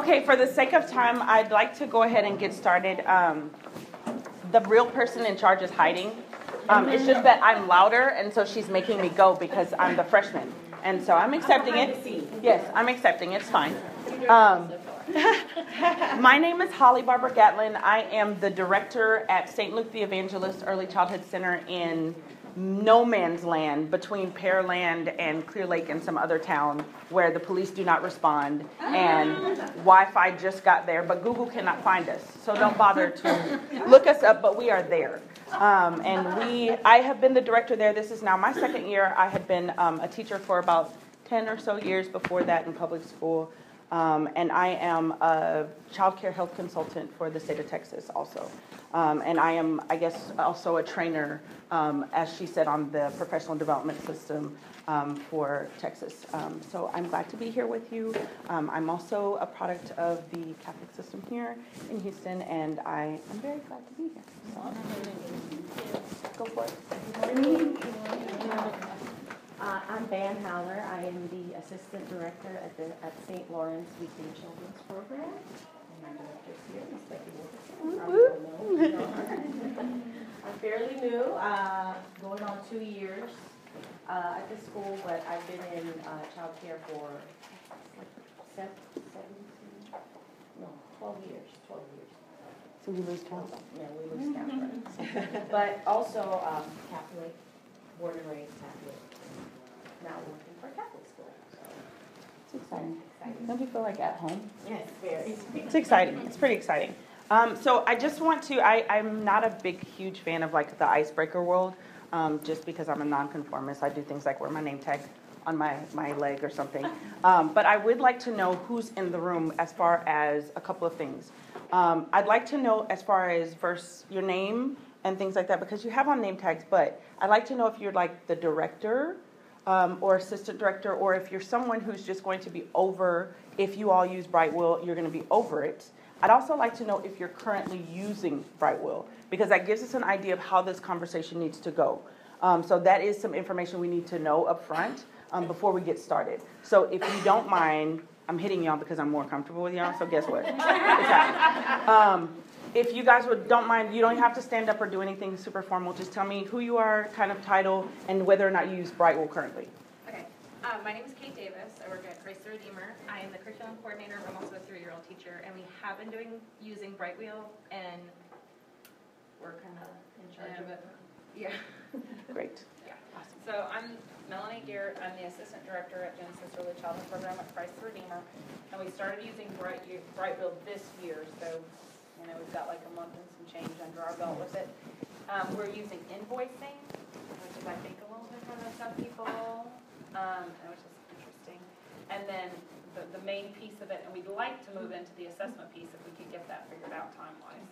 Okay, for the sake of time, I'd like to go ahead and get started. Um, the real person in charge is hiding. Um, it's just that I'm louder, and so she's making me go because I'm the freshman. And so I'm accepting it. Yes, I'm accepting. It's fine. Um, my name is Holly Barber-Gatlin. I am the director at St. Luke the Evangelist Early Childhood Center in no man's land between Pearland and Clear Lake and some other town where the police do not respond and Wi-Fi just got there, but Google cannot find us. So don't bother to look us up, but we are there. Um, and we, I have been the director there. This is now my second year. I had been um, a teacher for about 10 or so years before that in public school. Um, and I am a child care health consultant for the state of Texas also. Um, and I am, I guess, also a trainer, um, as she said, on the professional development system um, for Texas. Um, so I'm glad to be here with you. Um, I'm also a product of the Catholic system here in Houston, and I am very glad to be here. So, go for it. Uh, I'm Ban Haller. I am the Assistant Director at the, at St. Lawrence Weekly Children's Program. And my. Becky. Probably don't know. I'm fairly new, uh, going on two years, uh, at the school, but I've been in, uh, childcare for like seven, seventeen, no, twelve years, twelve years. So you lose count. Yeah, we lose count, right? But also, um, Catholic, born and raised Catholic, now working for a Catholic school, so. It's exciting. Exciting. Don't you feel like at home? Yes, very. It's exciting. It's pretty exciting. Um, so I just want to. I, I'm not a big, huge fan of like the icebreaker world, um, just because I'm a nonconformist. I do things like wear my name tag on my my leg or something. Um, but I would like to know who's in the room as far as a couple of things. Um, I'd like to know as far as first your name and things like that because you have on name tags. But I'd like to know if you're like the director um, or assistant director, or if you're someone who's just going to be over, if you all use Brightwheel, you're going to be over it. I'd also like to know if you're currently using Brightwheel, because that gives us an idea of how this conversation needs to go. Um, so that is some information we need to know up front um, before we get started. So if you don't mind, I'm hitting y'all because I'm more comfortable with y'all, so guess what? Um, if you guys would, don't mind, you don't have to stand up or do anything super formal. Just tell me who you are, kind of title, and whether or not you use Brightwheel currently. Um, my name is Kate Davis. I work at Christ the Redeemer. I am the curriculum coordinator. I'm also a three-year-old teacher, and we have been doing using Brightwheel, and we're kind of in charge of it. Yeah. Great. Yeah. Awesome. So I'm Melanie Garrett. I'm the assistant director at Genesis Early Childhood Program at Christ the Redeemer, and we started using Bright Brightwheel this year. So you know we've got like a month and some change under our belt with it. Um, we're using invoicing, which is I think a little different than some people, um, and which is interesting. And then the, the main piece of it, and we'd like to move into the assessment piece if we could get that figured out time-wise.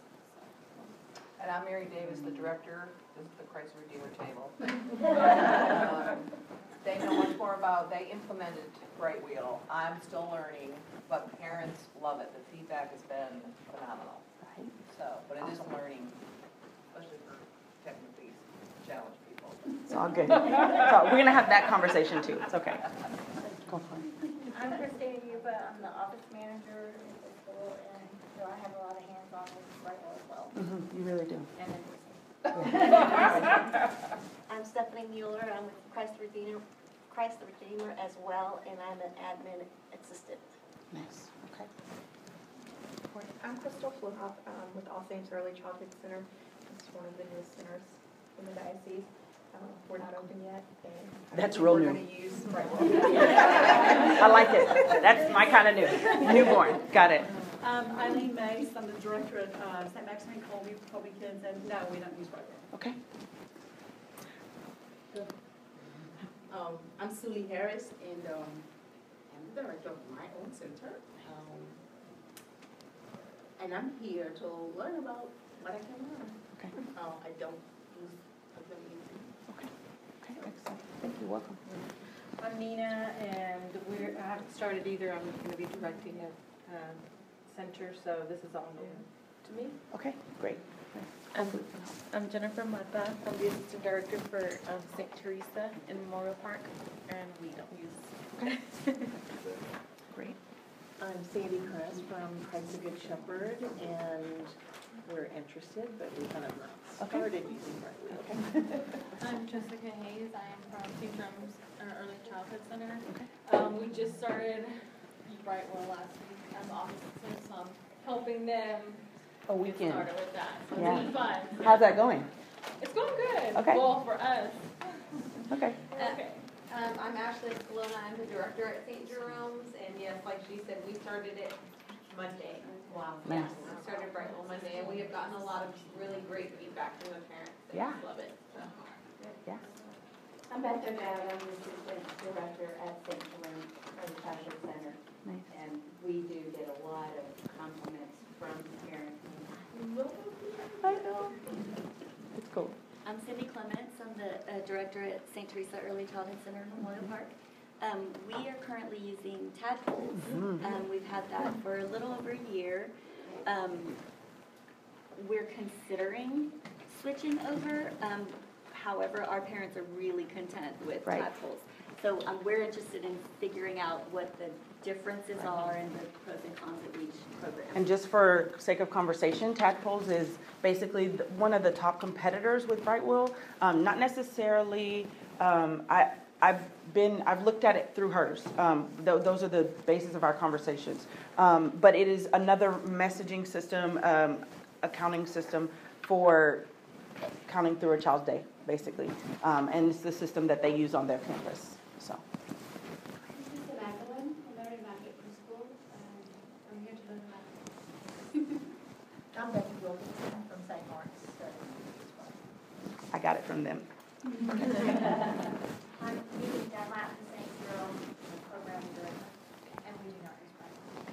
And I'm Mary Davis, the director, this is the Christ Redeemer table. Um, They know much more about, they implemented Brightwheel. I'm still learning, but parents love it. The feedback has been phenomenal. So, but it is a learning, especially for technically challenged people. It's all good. So we're gonna have that conversation too. It's okay. Go for it. I'm Christina Yuba, I'm the office manager in the school, and so I have a lot of hands-on with Brightwheel as well. Mm-hmm, You really do. And then I'm Stephanie Mueller, I'm with Christ the Redeemer, Christ the Redeemer as well, and I'm an admin assistant. Nice. Okay. I'm Crystal Fluhoff um, with All Saints Early Childhood Center. It's one of the newest centers in the diocese. We're not open yet. and That's real We're new. use I like it. That's my kind of new. Newborn. Got it. Um, Eileen Mace, I'm the director at uh, St. Maximilian Kolbe Public Kids, and no, we don't use Brightwheel. Okay. Um, I'm Sulie Harris, and, um, I'm the director of my own center. Um, and I'm here to learn about what I can learn. Okay. Uh, I don't use, I don't use Okay. Okay. Excellent. Thank you. Welcome. I'm Nina, and we're, I haven't started either, I'm gonna be directing a, um, center, so this is all new to me. Okay. Great. I'm, I'm Jennifer Mata. I'm the assistant director for um, St. Teresa in Memorial Park, and we don't use. Okay. Great. I'm Sandy Kress from Christ the Good Shepherd, and we're interested, but we kind of not started using Brightwheel. I'm Jessica Hayes. I am from St. Jerome's uh, Early Childhood Center. Um, we just started Brightwheel last week as officers, so I'm helping them A get weekend. started with that. So Yeah. it's been fun. How's that going? It's going good. Okay. Well, for us. Okay. Okay. Um, I'm Ashley Escalona, I'm the director at St. Jerome's, and yes, like she said, we started it Monday. Wow. Yes, we started Brightwheel Monday, and we have gotten a lot of really great feedback from the parents. They Yeah. love it, so. Yeah. I'm Beth O'Dowd, I'm the assistant director at St. Jerome's Early Center. Nice. And we do get a lot of compliments from parents. I know. It's cool. I'm Cindy Clements, I'm the uh, director at St. Teresa Early Childhood Center in Memorial Park. Um, We are currently using tadpoles. Mhm. Um, We've had that for a little over a year. Um, We're considering switching over. Um, However, our parents are really content with Right. tadpoles. So um, we're interested in figuring out what the differences are and the pros and cons of each program. And just for sake of conversation, Tadpoles is basically one of the top competitors with Brightwheel. Um, not necessarily, um, I, I've been, I've looked at it through hers. Um, tho- those are the basis of our conversations. Um, but it is another messaging system, um, accounting system for counting through a child's day, basically. Um, and it's the system that they use on their campus, so. This is Magdalene, I'm Mary Market Preschool, and I'm here to learn math. I'm Becky Wilkinson from St. Mark's. I got it from them. I'm Judy Dunlap, the St. Jerome Program Director, and we do not use Brightwheel.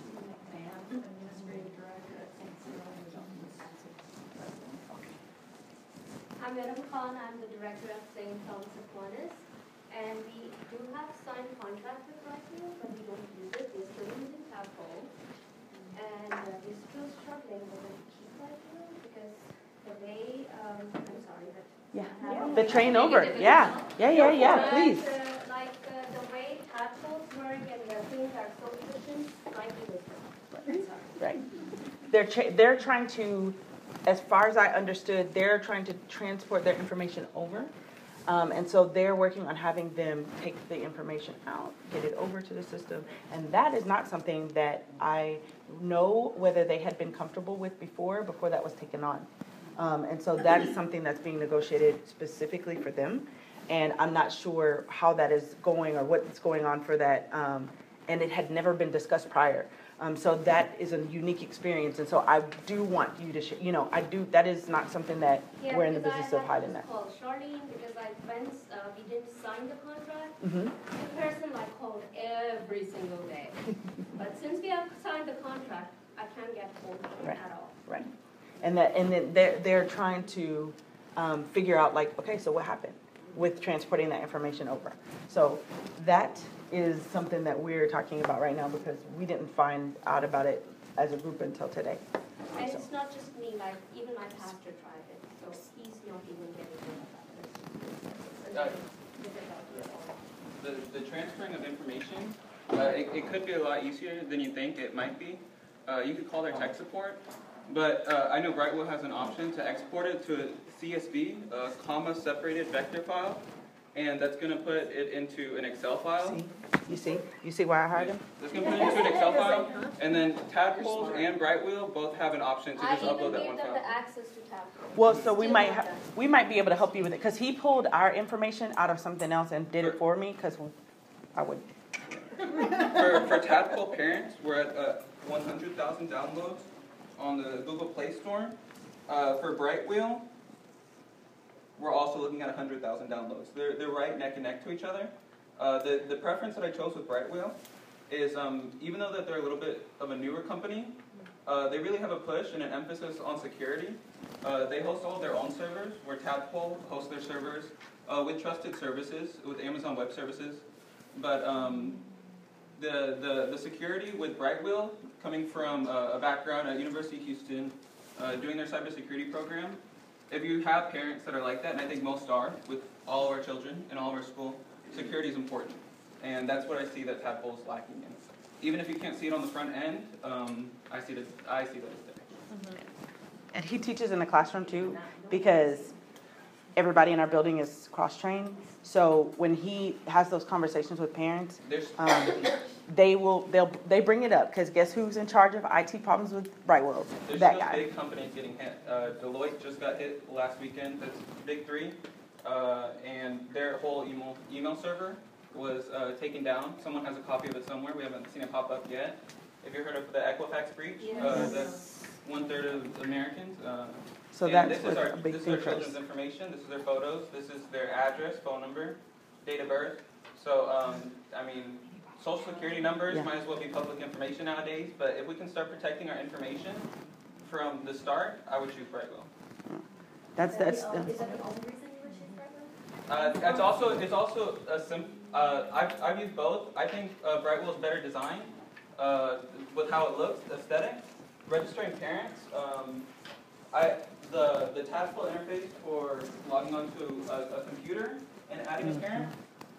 Judy McMahon, Administrative Director at St. Jerome. I'm Madam Khan, I'm the director of St. Thomas Aquinas, and we do have signed contract with Brightwheel, but we don't use it, we're still using Tadpole. And uh, we're still struggling with the keep Brightwheel, because the um, I'm sorry, but. Yeah. having- The train over, yeah, yeah, yeah, yeah, But, please. uh, Like, uh, the way Tadpoles work and the things are so efficient, slightly different. Right. They're, cha- they're trying to, as far as I understood, they're trying to transport their information over. Um, and so they're working on having them take the information out, get it over to the system. And that is not something that I know whether they had been comfortable with before, before that was taken on. Um, and so that is something that's being negotiated specifically for them. And I'm not sure how that is going or what's going on for that. Um, and it had never been discussed prior. Um, so that is a unique experience. And so I do want you to, sh- you know, I do, that is not something that Yeah, we're in the I business of hiding that. call Charlene because I once, uh, we didn't sign the contract. hmm The person like called every single day. But since we have signed the contract, I can't get hold of him Right. at all. Right. And that, and then they're, they're trying to, um, figure out like, okay, so what happened with transporting that information over? So that is something that we're talking about right now because we didn't find out about it as a group until today. And So- it's not just me, like even my pastor tried it, so he's not even getting rid of that. It's- it's Uh, difficulty at all. The, the transferring of information, uh, it, it could be a lot easier than you think it might be. Uh, you could call their tech support, but uh, I know Brightwheel has an option to export it to a CSV, a comma separated vector file, and that's going to put it into an Excel file. See, you see, you see why I hired him? That's going to put it into an Excel file, and then Tadpoles and Brightwheel both have an option to just even upload that gave one them file. the access to tap. Well, so we might, not ha- we might be able to help you with it, because he pulled our information out of something else and did it for me, because I would, for, for Tadpole parents, we're at uh, 100,000 downloads on the Google Play Store. Uh, for Brightwheel, we're also looking at 100,000 downloads. They're, they're right neck and neck to each other. Uh, the, the preference that I chose with Brightwheel is um, even though that they're a little bit of a newer company, uh, they really have a push and an emphasis on security. Uh, they host all their own servers, where Tadpole hosts their servers uh, with trusted services, with Amazon Web Services. But um, the, the, the security with Brightwheel, coming from a background at University of Houston, uh, doing their cybersecurity program, if you have parents that are like that, and I think most are, with all of our children in all of our school, security is important. And that's what I see that Tadpole is lacking in. even if you can't see it on the front end, um, I see it, I see that it's there. And he teaches in the classroom too, because everybody in our building is cross-trained. So when he has those conversations with parents, um, they will, they'll, they bring it up, because guess who's in charge of IT problems with Brightwheel? there's That guy. big companies getting hit. Uh, Deloitte just got hit last weekend, that's big three. Uh, and their whole email, email server was, uh, taken down. Someone has a copy of it somewhere, we haven't seen it pop up yet. Have you heard of the Equifax breach? Uh, that's one-third of Americans, uh, So And that's this is what our, a big this is thing our children's information, this is their photos, this is their address, phone number, date of birth. So, um, I mean, social security numbers Yeah. might as well be public information nowadays, but if we can start protecting our information from the start, I would choose Brightwheel. That's, that's, Is that the only reason you would choose Brightwheel? Uh, it's also, it's also a sim, uh, I've, I've used both, I think, uh, Brightwheel's better design, uh, with how it looks, aesthetic. Registering parents, um, I, the, the tactile interface for logging onto a, a computer and adding a parent,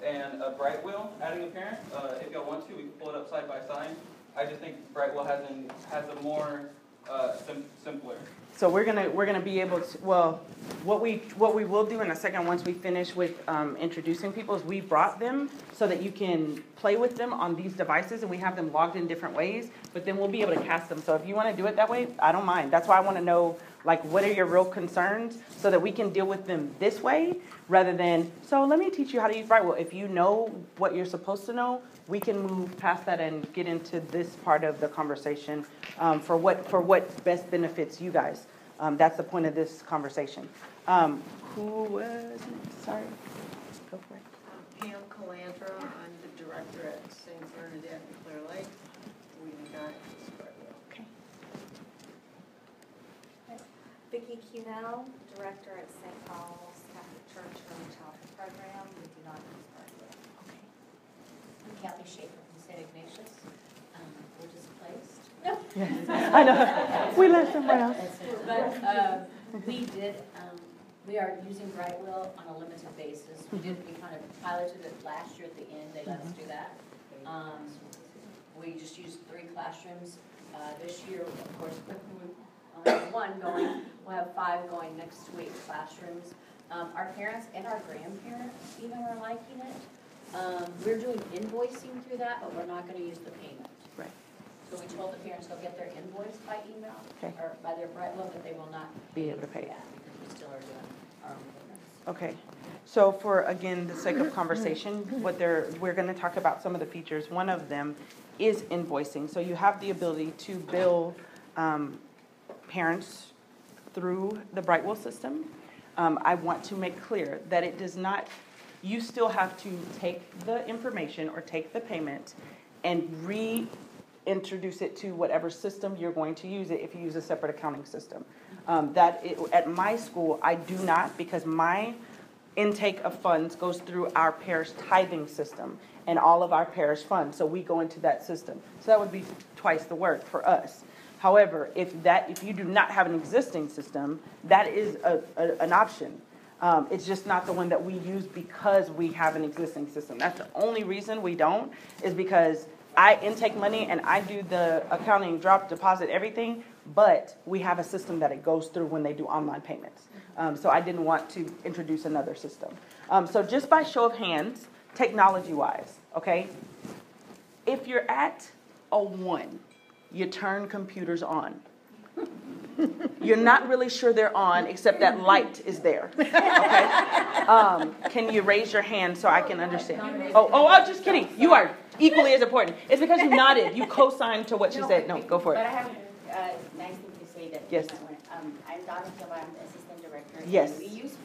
and a Brightwheel adding a parent, uh, if y'all want to, we can pull it up side by side. I just think Brightwheel has an, has a more, uh, sim- simpler. So we're gonna, we're gonna be able to, well, what we, what we will do in a second, once we finish with, um, introducing people, is we brought them so that you can play with them on these devices, and we have them logged in different ways, but then we'll be able to cast them, so if you wanna do it that way, I don't mind, that's why I wanna know, like, what are your real concerns, so that we can deal with them this way, rather than, so let me teach you how to use right. Well, if you know what you're supposed to know, we can move past that and get into this part of the conversation, um, for what, for what best benefits you guys. Um, that's the point of this conversation. Um, who was? Sorry. Go for it. Pam Calandra, I'm the director at St. Bernadette in Clear Lake. We got this Brightwheel. Okay. Vicki Cunell, Director at St. Paul's Catholic Church Early Childhood Program. We do not use Brightwheel. I'm Kathy Schaefer from St. Ignatius. Um, We're displaced. I know. We left somewhere else. But uh, we did, um, we are using Brightwheel on a limited basis. We did, we kind of piloted it last year at the end, they let us do that. Um, We just used three classrooms. Uh, This year, of course, we only have one going, we'll have five going next week, classrooms. Um, Our parents and our grandparents even are liking it. Um, We're doing invoicing through that, but we're not gonna use the payment. Right. So we told the parents they'll get their invoice by email Okay. or by their Brightwheel, but they will not. Be able to pay. Yeah, because we still are doing our own payments. Okay. So for, again, the sake of conversation, what they're, we're gonna talk about some of the features. One of them is invoicing. So you have the ability to bill, um, parents through the Brightwheel system. Um, I want to make clear that it does not, you still have to take the information or take the payment and reintroduce it to whatever system you're going to use it if you use a separate accounting system. Um, that, it- at my school, I do not, because my intake of funds goes through our parish tithing system and all of our parish funds, so we go into that system. So that would be twice the work for us. However, if that, if you do not have an existing system, that is a, a, an option. Um, it's just not the one that we use because we have an existing system. That's the only reason we don't, is because I intake money and I do the accounting, drop, deposit, everything, but we have a system that it goes through when they do online payments. Um, so I didn't want to introduce another system. Um, so just by show of hands, technology-wise, okay? If you're at a one, you turn computers on. You're not really sure they're on, except that light is there, okay? Um, can you raise your hand so I can understand? Oh, oh, oh, just kidding. You are equally as important. It's because you nodded. You co-signed to what she said. No, go for But I it. have a nice thing to say that. Yes. Um, I'm Donna Tavan, Assistant Director. Yes. We use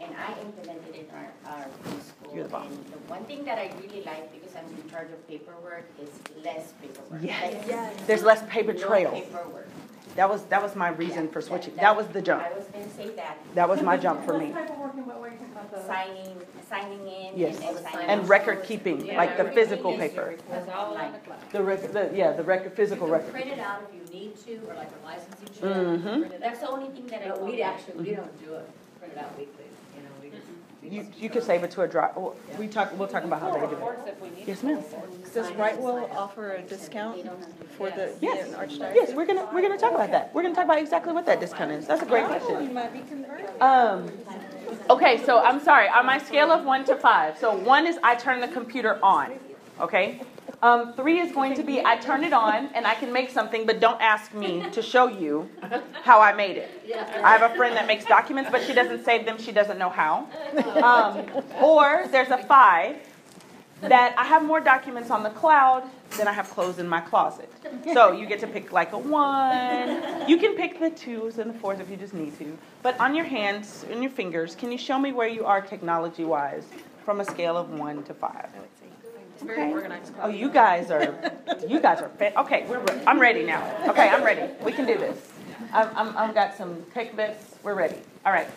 and I implemented it in our, our preschool. You're the boss. And the one thing that I really like, because I'm in charge of paperwork, is less paperwork. Yes. Yes. There's less paper No trail. paperwork. That was, that was my reason Yeah, for switching. that- That was the jump. I was gonna say that. That was my jump for me. paperwork and what, what you talking about the? Signing, signing in. Yes. And signing And out. record keeping, like the physical paper. That's all on the cloud. The yeah, the record, physical You can record. print it out if you need to, or like a licensing check. Mhm. That's the only thing that I. But told we them. actually, we don't do it, print it out weekly, you know, we just you, you could save it to a drive, well, we talk, we'll talk about how they do it. Forks if we need. Yes, ma'am. Does Brightwheel offer a discount for the Yes, the Archdiocese? yes, we're gonna, we're gonna talk about that. We're gonna talk about exactly what that discount is. That's a great question. might be converted. Um, okay, so I'm sorry, on my scale of one to five, so one is I turn the computer on, okay? Um, three is going to be I turn it on and I can make something, but don't ask me to show you how I made it. I have a friend that makes documents, but she doesn't save them, she doesn't know how. Um, or there's a five that I have more documents on the cloud than I have clothes in my closet. So you get to pick like a one. You can pick the twos and the fours if you just need to. But on your hands and your fingers, can you show me where you are technology wise from a scale of one to five? It's very organized. Oh, you guys are, you guys are, fa- okay, we're, re- I'm ready now. Okay, I'm ready. We can do this. I'm, I'm, I've got some tech bits. We're ready. All right.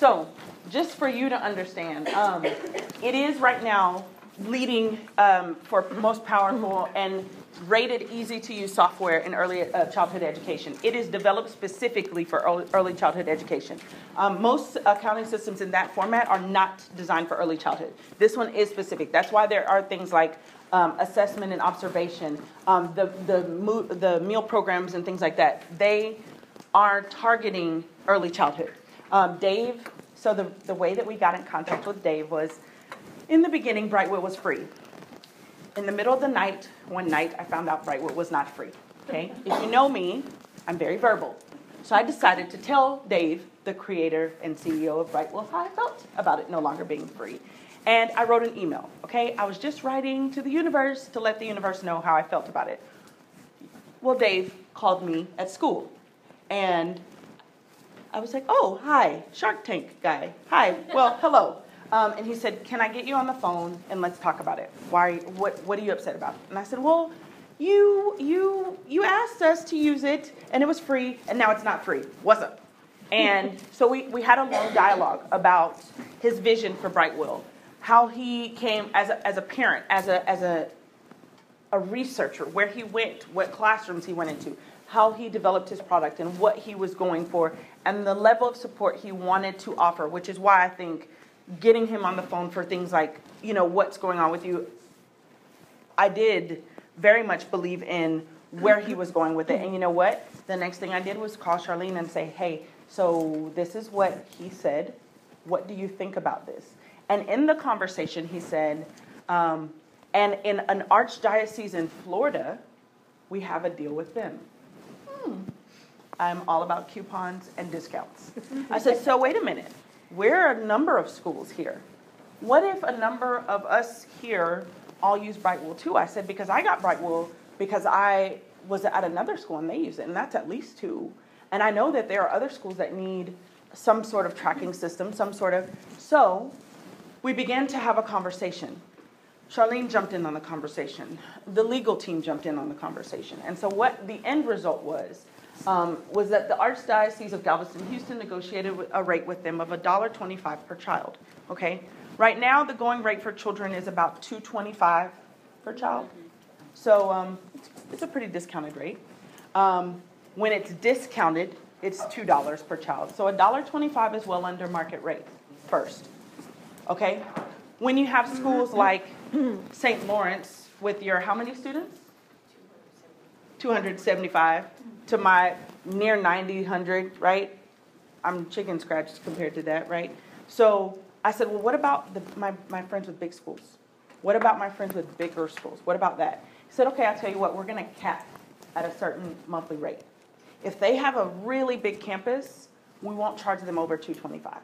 So, just for you to understand, um, it is right now leading um, for most powerful and rated easy to use software in early uh, childhood education. It is developed specifically for early, early childhood education. Um, most accounting systems in that format are not designed for early childhood. This one is specific. That's why there are things like um, assessment and observation, um, the, the, mo- the meal programs and things like that. They are targeting early childhood. Um, Dave, so the, the way that we got in contact with Dave was in the beginning, Brightwheel was free. In the middle of the night, one night, I found out Brightwheel was not free. Okay? If you know me, I'm very verbal. So I decided to tell Dave, the creator and CEO of Brightwheel, how I felt about it no longer being free. And I wrote an email. Okay? I was just writing to the universe to let the universe know how I felt about it. Well, Dave called me at school. And I was like, oh, hi, Shark Tank guy. Hi, well, hello. Um, and he said, can I get you on the phone and let's talk about it? Why, what, what are you upset about? And I said, well, you, you, you asked us to use it and it was free and now it's not free. What's up? And so we, we had a long dialogue about his vision for Brightwheel, how he came as a, as a parent, as a, as a, a researcher, where he went, what classrooms he went into, how he developed his product and what he was going for, and the level of support he wanted to offer, which is why I think getting him on the phone for things like, you know, what's going on with you, I did very much believe in where he was going with it. And you know what? The next thing I did was call Charlene and say, hey, so this is what he said. What do you think about this? And in the conversation, he said, um, and in an archdiocese in Florida, we have a deal with them. Hmm. I'm all about coupons and discounts. I said, so wait a minute. We're a number of schools here. What if a number of us here all use Brightwheel too? I said, because I got Brightwheel because I was at another school and they use it, and that's at least two. And I know that there are other schools that need some sort of tracking system, some sort of. So we began to have a conversation. Charlene jumped in on the conversation. The legal team jumped in on the conversation. And so what the end result was um, was that the Archdiocese of Galveston Houston negotiated a rate with them of $1.25 per child. Okay? Right now, the going rate for children is about $2.25 per child. So um, it's, it's, a pretty discounted rate. Um, when it's discounted, it's $2 per child. So $1.25 is well under market rate first. Okay? When you have schools like St. Lawrence with your how many students? 275 to my near 90, 100, right? I'm chicken scratch compared to that, right? So I said, well, what about the, my, my friends with big schools? What about my friends with bigger schools? What about that? He said, okay, I'll tell you what, we're going to cap at a certain monthly rate. If they have a really big campus, we won't charge them over 225.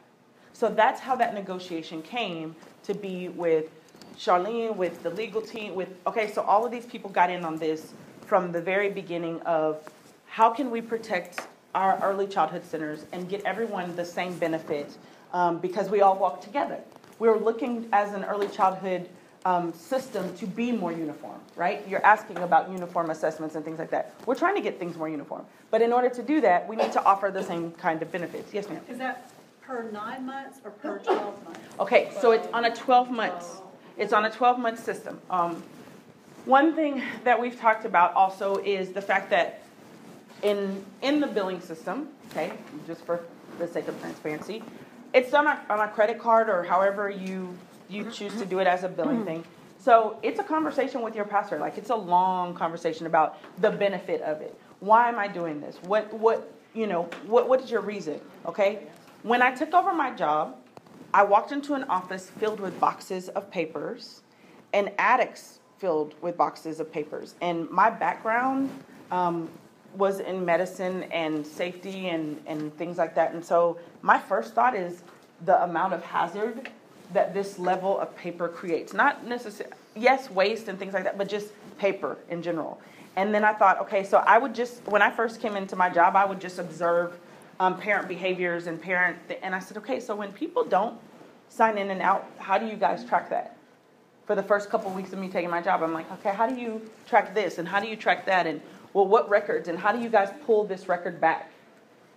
So that's how that negotiation came to be with Charlene, with the legal team, with, okay, so all of these people got in on this from the very beginning of how can we protect our early childhood centers and get everyone the same benefit um, because we all walk together. We're looking as an early childhood um, system to be more uniform, right? You're asking about uniform assessments and things like that. We're trying to get things more uniform. But in order to do that, we need to offer the same kind of benefits. Yes, ma'am? Is that per nine months or per 12 months? Okay, so it's on a 12 months. It's on a 12 month system. Um, one thing that we've talked about also is the fact that in in the billing system, okay, just for the sake of transparency, It's done on, on a credit card or however you, you choose to do it as a billing thing. So it's a conversation with your pastor, like it's a long conversation about the benefit of it. Why am I doing this? What, what, you know, what, what is your reason? Okay? When I took over my job, I walked into an office filled with boxes of papers and attics filled with boxes of papers. And my background um, was in medicine and safety and, and things like that. And so my first thought is the amount of hazard that this level of paper creates. Not necessarily, yes, waste and things like that, but just paper in general. And then I thought, okay, so I would just, when I first came into my job, I would just observe um, parent behaviors and parent, and I said, okay, so when people don't sign in and out, how do you guys track that? For the first couple of weeks of me taking my job, I'm like, okay, how do you track this and how do you track that? And well, what records and how do you guys pull this record back?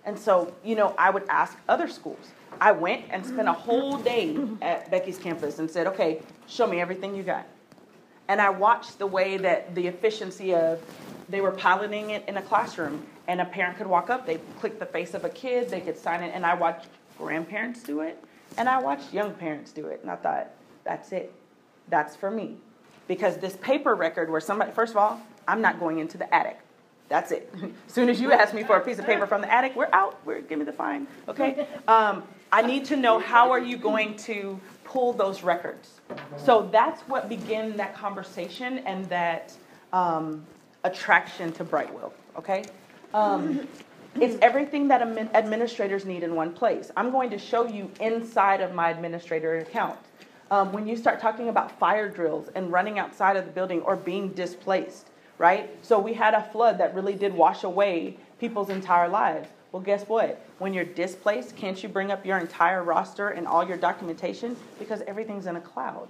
And so, you know, I would ask other schools. I went and spent a whole day at Becky's campus and said, okay, show me everything you got. And I watched the way that the efficiency of they were piloting it in a classroom, and a parent could walk up, they click the face of a kid, they could sign it, and I watched grandparents do it, and I watched young parents do it, and I thought, that's it, that's for me, because this paper record where somebody, first of all, I'm not going into the attic. That's it. As soon as you ask me for a piece of paper from the attic, we're out. We're give me the fine. Okay. Um, I need to know how are you going to pull those records. So that's what began that conversation and that um, attraction to Brightwheel. Okay. Um, it's everything that administrators need in one place. I'm going to show you inside of my administrator account. Um, when you start talking about fire drills and running outside of the building or being displaced, right? So we had a flood that really did wash away people's entire lives. Well, guess what? When you're displaced, can't you bring up your entire roster and all your documentation? Because everything's in a cloud,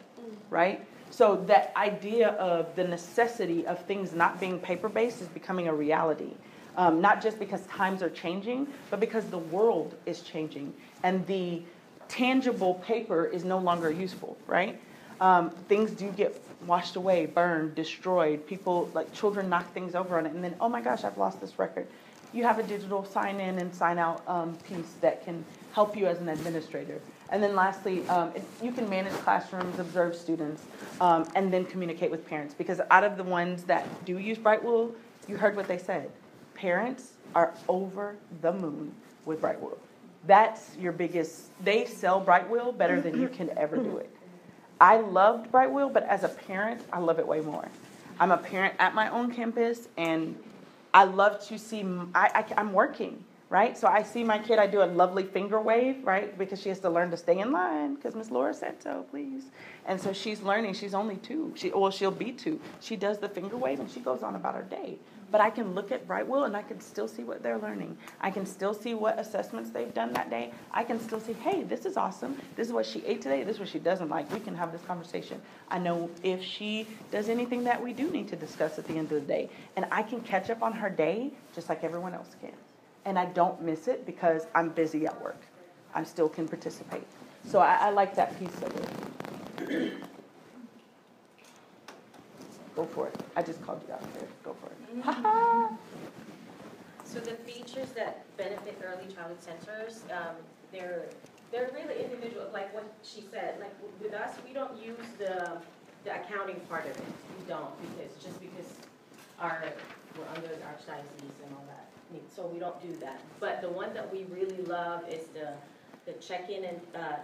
right? So that idea of the necessity of things not being paper based is becoming a reality. Um, not just because times are changing, but because the world is changing and the tangible paper is no longer useful, right? Um, things do get washed away, burned, destroyed. People, like children, knock things over on it, and then, oh my gosh, I've lost this record. You have a digital sign in and sign out um, piece that can help you as an administrator. And then lastly, um, it, you can manage classrooms, observe students, um, and then communicate with parents. Because out of the ones that do use Brightwheel, you heard what they said. Parents are over the moon with Brightwheel. That's your biggest, they sell Brightwheel better than you can ever do it. I loved Brightwheel, but as a parent, I love it way more. I'm a parent at my own campus, and I love to see, I, I, am working, right? So I see my kid, I do a lovely finger wave, right? Because she has to learn to stay in line, because Miss Laura said so, please. And so she's learning, she's only two. She, well, she'll be two. She does the finger wave, and she goes on about her day. But I can look at Brightwheel and I can still see what they're learning. I can still see what assessments they've done that day. I can still see, hey, this is awesome. This is what she ate today. This is what she doesn't like. We can have this conversation. I know if she does anything that we do need to discuss at the end of the day. And I can catch up on her day just like everyone else can. And I don't miss it because I'm busy at work. I still can participate. So I, I like that piece of it. Go for it. I just called you out there. Go for it. So the features that benefit early childhood centers, um, they're, they're really individual, like what she said, like with us, we don't use the, the accounting part of it. We don't, because, just because our, we're under the archdiocese and all that. So we don't do that. But the one that we really love is the, the check-in and, uh,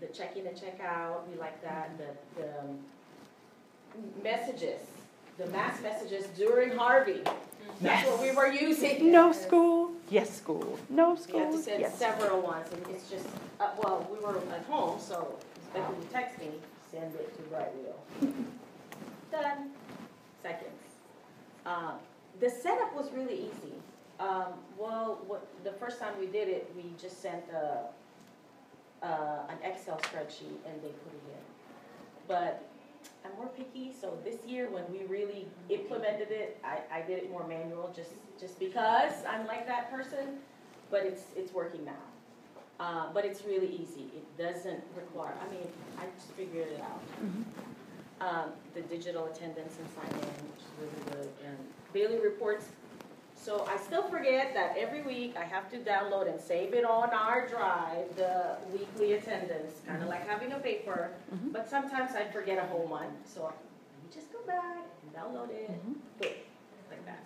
the check-in and check-out, we like that, the, the um, messages, the mass messages during Harvey. That's what we were using. No school, yes school. No We had school, to send yes. several ones, and it's just, uh, well, we were at home, so Becky would text me, send it to Brightwheel. Done. Seconds. Um, the setup was really easy. Um, well, what, the first time we did it, we just sent a, uh, an Excel spreadsheet and they put it in. But I'm more picky, so this year when we really implemented it, I, I did it more manual just, just because I'm like that person, but it's, it's working now. Uh, but it's really easy. It doesn't require, I mean, I just figured it out. Um, the digital attendance and sign in, which is really good, and daily reports. So I still forget that every week I have to download and save it on our drive, the weekly attendance, kind of like having a paper. Mhm. But sometimes I forget a whole month, so me just go back and download it, boom, like that.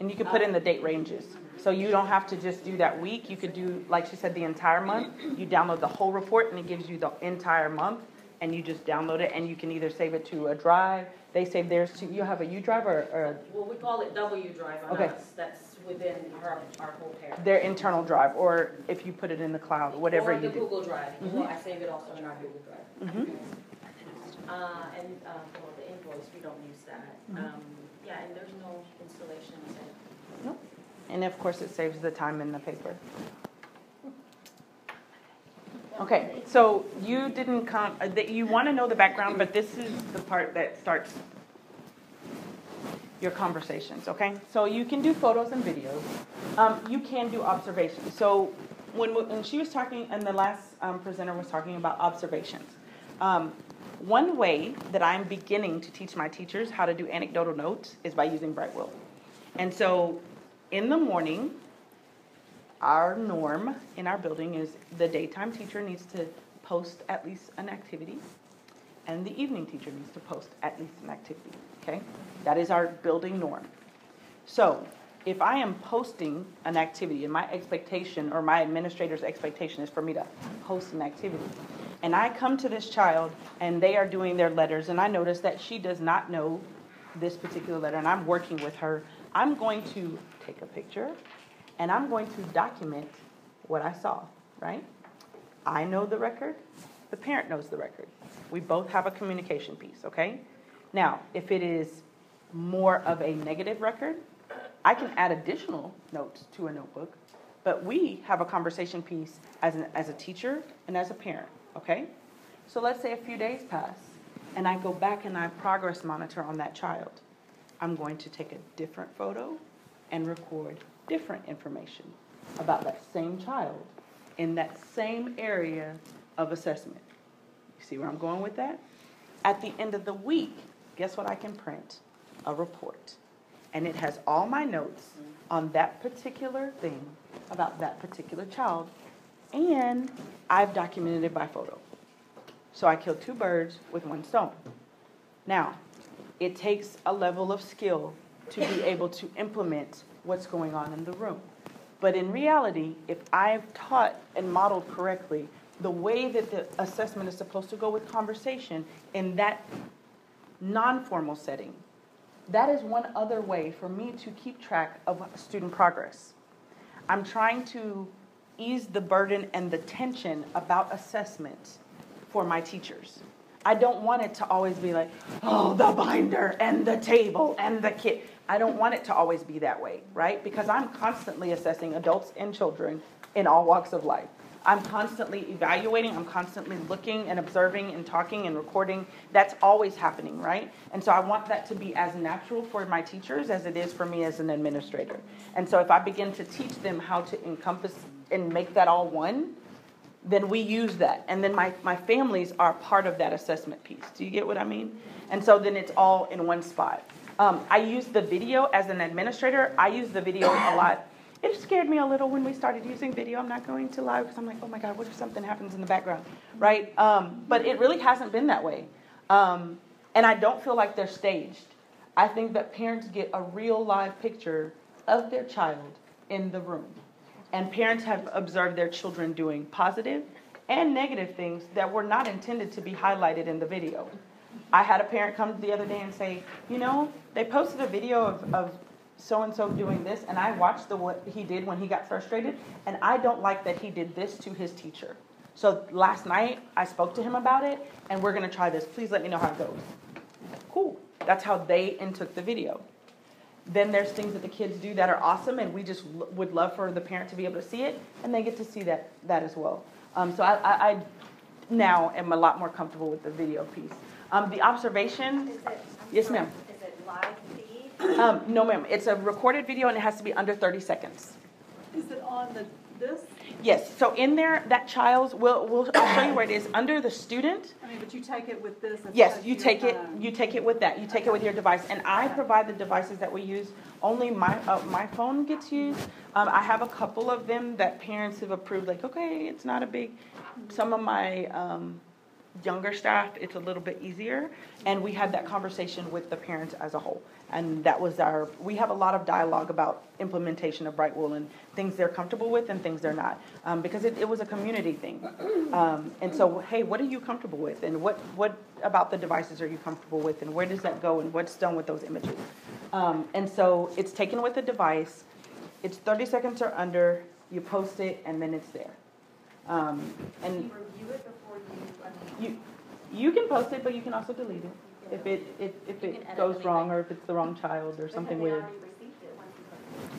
And you can put in the date ranges. So you don't have to just do that week. You could do, like she said, the entire month. You download the whole report and it gives you the entire month. And you just download it and you can either save it to a drive. They save theirs to, you have a U drive or, or Well, we call it W drive on Okay. us, that's within our, our whole pair. their internal drive, or if you put it in the cloud, whatever Or you the do. Google Drive, Mhm. well, I save it also in our Google Drive. Mhm. Uh, and, uh, for the invoice, we don't use that. Mhm. Um, yeah, and there's no installations and And of course, it saves the time in the paper. Okay, so you didn't come, uh, that you want to know the background, but this is the part that starts your conversations, okay? So you can do photos and videos. Um, you can do observations. So when, when she was talking, and the last um, presenter was talking about observations. Um, one way that I'm beginning to teach my teachers how to do anecdotal notes is by using Brightwheel. And so in the morning, our norm in our building is the daytime teacher needs to post at least an activity, and the evening teacher needs to post at least an activity, okay? That is our building norm. So, if I am posting an activity, and my expectation, or my administrator's expectation is for me to post an activity, and I come to this child, and they are doing their letters, and I notice that she does not know this particular letter, and I'm working with her, I'm going to take a picture, and I'm going to document what I saw, right? I know the record, the parent knows the record. We both have a communication piece, okay? Now, if it is more of a negative record, I can add additional notes to a notebook, but we have a conversation piece as, an, as a teacher and as a parent, okay? So let's say a few days pass, and I go back and I progress monitor on that child. I'm going to take a different photo and record different information about that same child in that same area of assessment. You see where I'm going with that? At the end of the week, guess what I can print? A report. And it has all my notes on that particular thing about that particular child, and I've documented it by photo. So I killed two birds with one stone. Now, it takes a level of skill to be able to implement what's going on in the room. But in reality, if I've taught and modeled correctly the way that the assessment is supposed to go with conversation in that non formal setting, that is one other way for me to keep track of student progress. I'm trying to ease the burden and the tension about assessment for my teachers. I don't want it to always be like, oh, the binder and the table and the kit. I don't want it to always be that way, right? Because I'm constantly assessing adults and children in all walks of life. I'm constantly evaluating, I'm constantly looking and observing and talking and recording. That's always happening, right? And so I want that to be as natural for my teachers as it is for me as an administrator. And so if I begin to teach them how to encompass and make that all one, then we use that. And then my, my families are part of that assessment piece. Do you get what I mean? And so then it's all in one spot. Um, I use the video as an administrator, I use the video a lot. It scared me a little when we started using video. I'm not going to lie because I'm like, oh my God, what if something happens in the background, right? Um, but it really hasn't been that way. Um, and I don't feel like they're staged. I think that parents get a real live picture of their child in the room. And parents have observed their children doing positive and negative things that were not intended to be highlighted in the video. I had a parent come the other day and say, you know, they posted a video of, of so and so doing this, and I watched the what he did when he got frustrated, and I don't like that he did this to his teacher. So last night I spoke to him about it, and we're gonna try this. Please let me know how it goes. Cool. That's how they intook the video. Then there's things that the kids do that are awesome, and we just l- would love for the parent to be able to see it, and they get to see that that as well. Um, so I, I, I now am a lot more comfortable with the video piece. Um, the observation. Is it, Yes, sorry, ma'am. Is it live feed? Um, no, ma'am. It's a recorded video, and it has to be under 30 seconds. Is it on the this? Yes, so in there, that child's, we'll, we'll, I'll show you where it is, under the student, I mean, but you take it with this. Yes, you take it, you take it with that, you take it with your device, and I provide the devices that we use, only my, uh, my phone gets used. Um, I have a couple of them that parents have approved, like, okay, it's not a big, some of my, um, younger staff, it's a little bit easier, and we had that conversation with the parents as a whole. And that was our, we have a lot of dialogue about implementation of Brightwheel and things they're comfortable with and things they're not. Um, because it, it was a community thing. Um, and so, hey, what are you comfortable with? And what, what about the devices are you comfortable with? And where does that go? And what's done with those images? Um, and so it's taken with a device, it's thirty seconds or under, you post it, and then it's there. Um, and You review it before you, I mean. you, you can post it, but you can also delete it. If it, if, if You can it goes anything. wrong, or if it's the wrong child, or something weird. they already received it once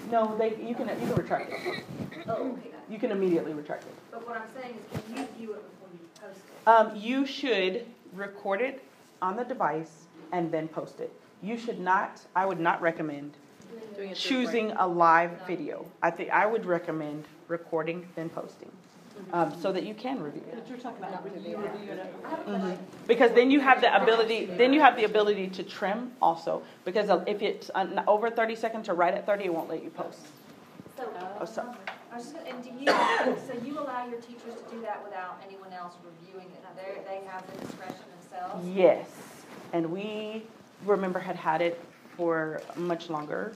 you No, they, you can, you can retract it. it? Oh, okay, got it. You can immediately retract it. But what I'm saying is, can you view it before you post it? Um, you should record it on the device and then post it. You should not, I would not recommend Doing it through choosing a live video. I think, I would recommend recording then posting, um, so that you can review it. But you're talking about you reviewing it. I have a Mhm. Because then you have the ability, then you have the ability to trim also, because if it's uh, over thirty seconds or right at thirty, it won't let you post. So, Oh, so- just, and do you, so you allow your teachers to do that without anyone else reviewing it? Now, they, they have the discretion themselves? Yes, and we, remember, had had it for a much longer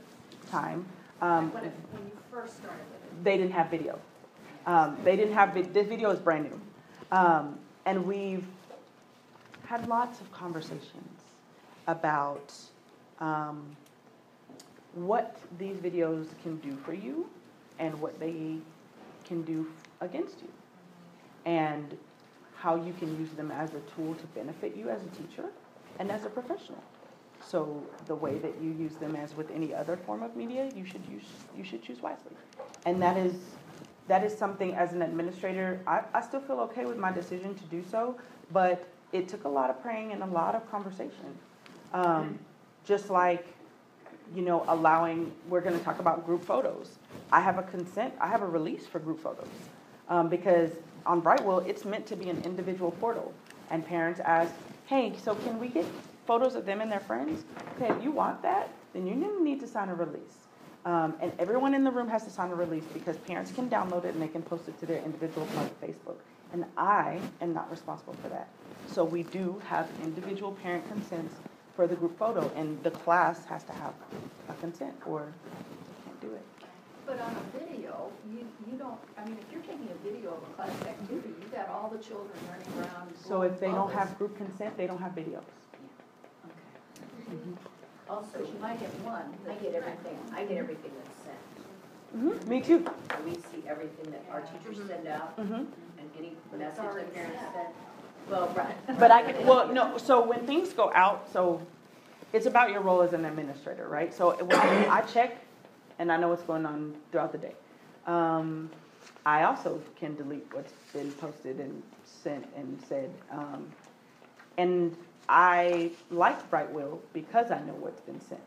time. Um, When, it- when you first started with it? they didn't have video. Um, they didn't have, this video is brand new. Um, and we've had lots of conversations about, um, what these videos can do for you and what they can do against you. And how you can use them as a tool to benefit you as a teacher and as a professional. So the way that you use them as with any other form of media, you should use, you should choose wisely. And that is, that is something as an administrator, I, I still feel okay with my decision to do so, but it took a lot of praying and a lot of conversation. Um, just like, you know, allowing, we're gonna talk about group photos. I have a consent, I have a release for group photos. Um, because on Brightwheel, it's meant to be an individual portal. And parents ask, hey, so can we get photos of them and their friends? Okay, if you want that, then you need to sign a release. Um, and everyone in the room has to sign a release because parents can download it and they can post it to their individual private Facebook. And I am not responsible for that. So we do have individual parent consents for the group photo, and the class has to have a consent or they can't do it. But on a video, you, you don't, I mean, if you're taking a video of a class activity, you've got all the children running around. So if they don't have group consent, they don't have videos. bubbles. Also, you might have one. I get everything, I get everything that's sent. Mm-hmm. Me too. We see everything that our teachers send out Mm-hmm. and any message that parents send. Well, right. But I can, well, no, so when things go out, so it's about your role as an administrator, right? So when I check and I know what's going on throughout the day. Um, I also can delete what's been posted and sent and said. Um, and I like Brightwheel because I know what's been sent.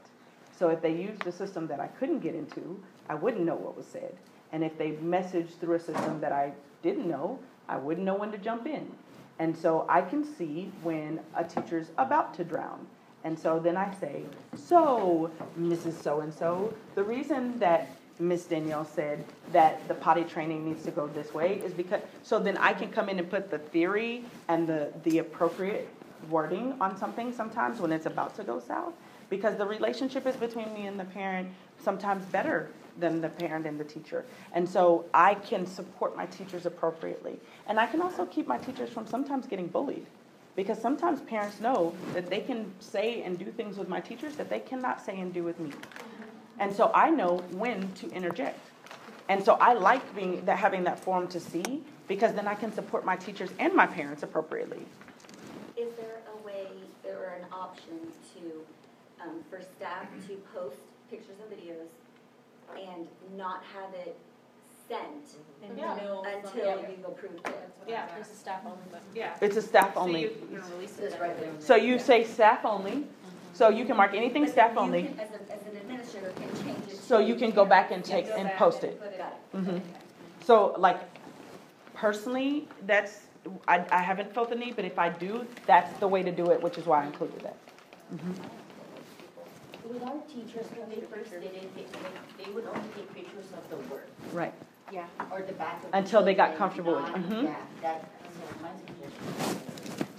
So if they used a system that I couldn't get into, I wouldn't know what was said. And if they messaged through a system that I didn't know, I wouldn't know when to jump in. And so I can see when a teacher's about to drown. And so then I say, so, Mrs. So-and-so, the reason that Miss Danielle said that the potty training needs to go this way is because, so then I can come in and put the theory and the, the appropriate wording on something sometimes when it's about to go south. Because the relationship is between me and the parent sometimes better than the parent and the teacher. And so I can support my teachers appropriately. And I can also keep my teachers from sometimes getting bullied. Because sometimes parents know that they can say and do things with my teachers that they cannot say and do with me. And so I know when to interject. And so I like being that having that forum to see because then I can support my teachers and my parents appropriately. Is there a way or an option to, um, for staff to post pictures and videos and not have it sent Yeah. until you've approved it? Yeah, there's a staff only, but, yeah. It's a staff So only. you, you're releasing it. right there. So you say staff only, so you can mark anything But staff you only, can, As an, as an administrator, can change it. so to- you can go back and take go and post and it. put Got it. Mhm. So like, personally, that's, I, I haven't felt the need, but if I do, that's the way to do it, which is why I included that. Mhm. With our teachers, when they first did it, they, they- they would only take pictures of the work Right. Yeah. or the back of the. Until they got children, comfortable with it. not- Mhm. Yeah, that, so my suggestion.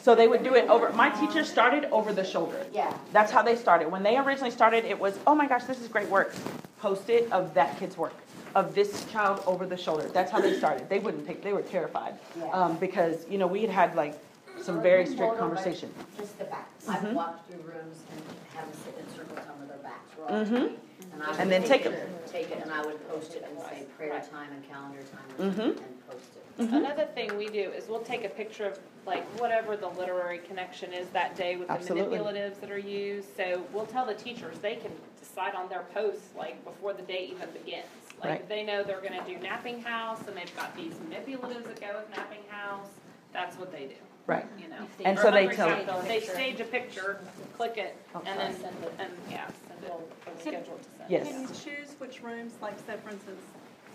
So they would do it over, my teachers started over the shoulder. Yeah. That's how they started. When they originally started, it was, oh my gosh, this is great work. Post it of that kid's work, of this child over the shoulder. That's how they started. They wouldn't take, they were terrified. Yeah. Um, because, you know, we had had like some very strict conversation. Just the backs. Mhm. I've walked through rooms and have them sit in circles on their backs. We're all Mhm. And I And then take it, it. Take it and I would post it and say prayer time and calendar time or Mhm. and post it. Another thing we do is we'll take a picture of like whatever the literary connection is that day with the manipulatives that are used. So we'll tell the teachers they can decide on their posts like before the day even begins. Like Right. they know they're gonna do napping house and they've got these manipulatives that go with napping house, that's what they do. Right. You know. And so they tell- example, They stage a picture, click it, and then, Send it. and, yeah, send it, or schedule it to send. Yes. Can you choose which rooms, like say for instance,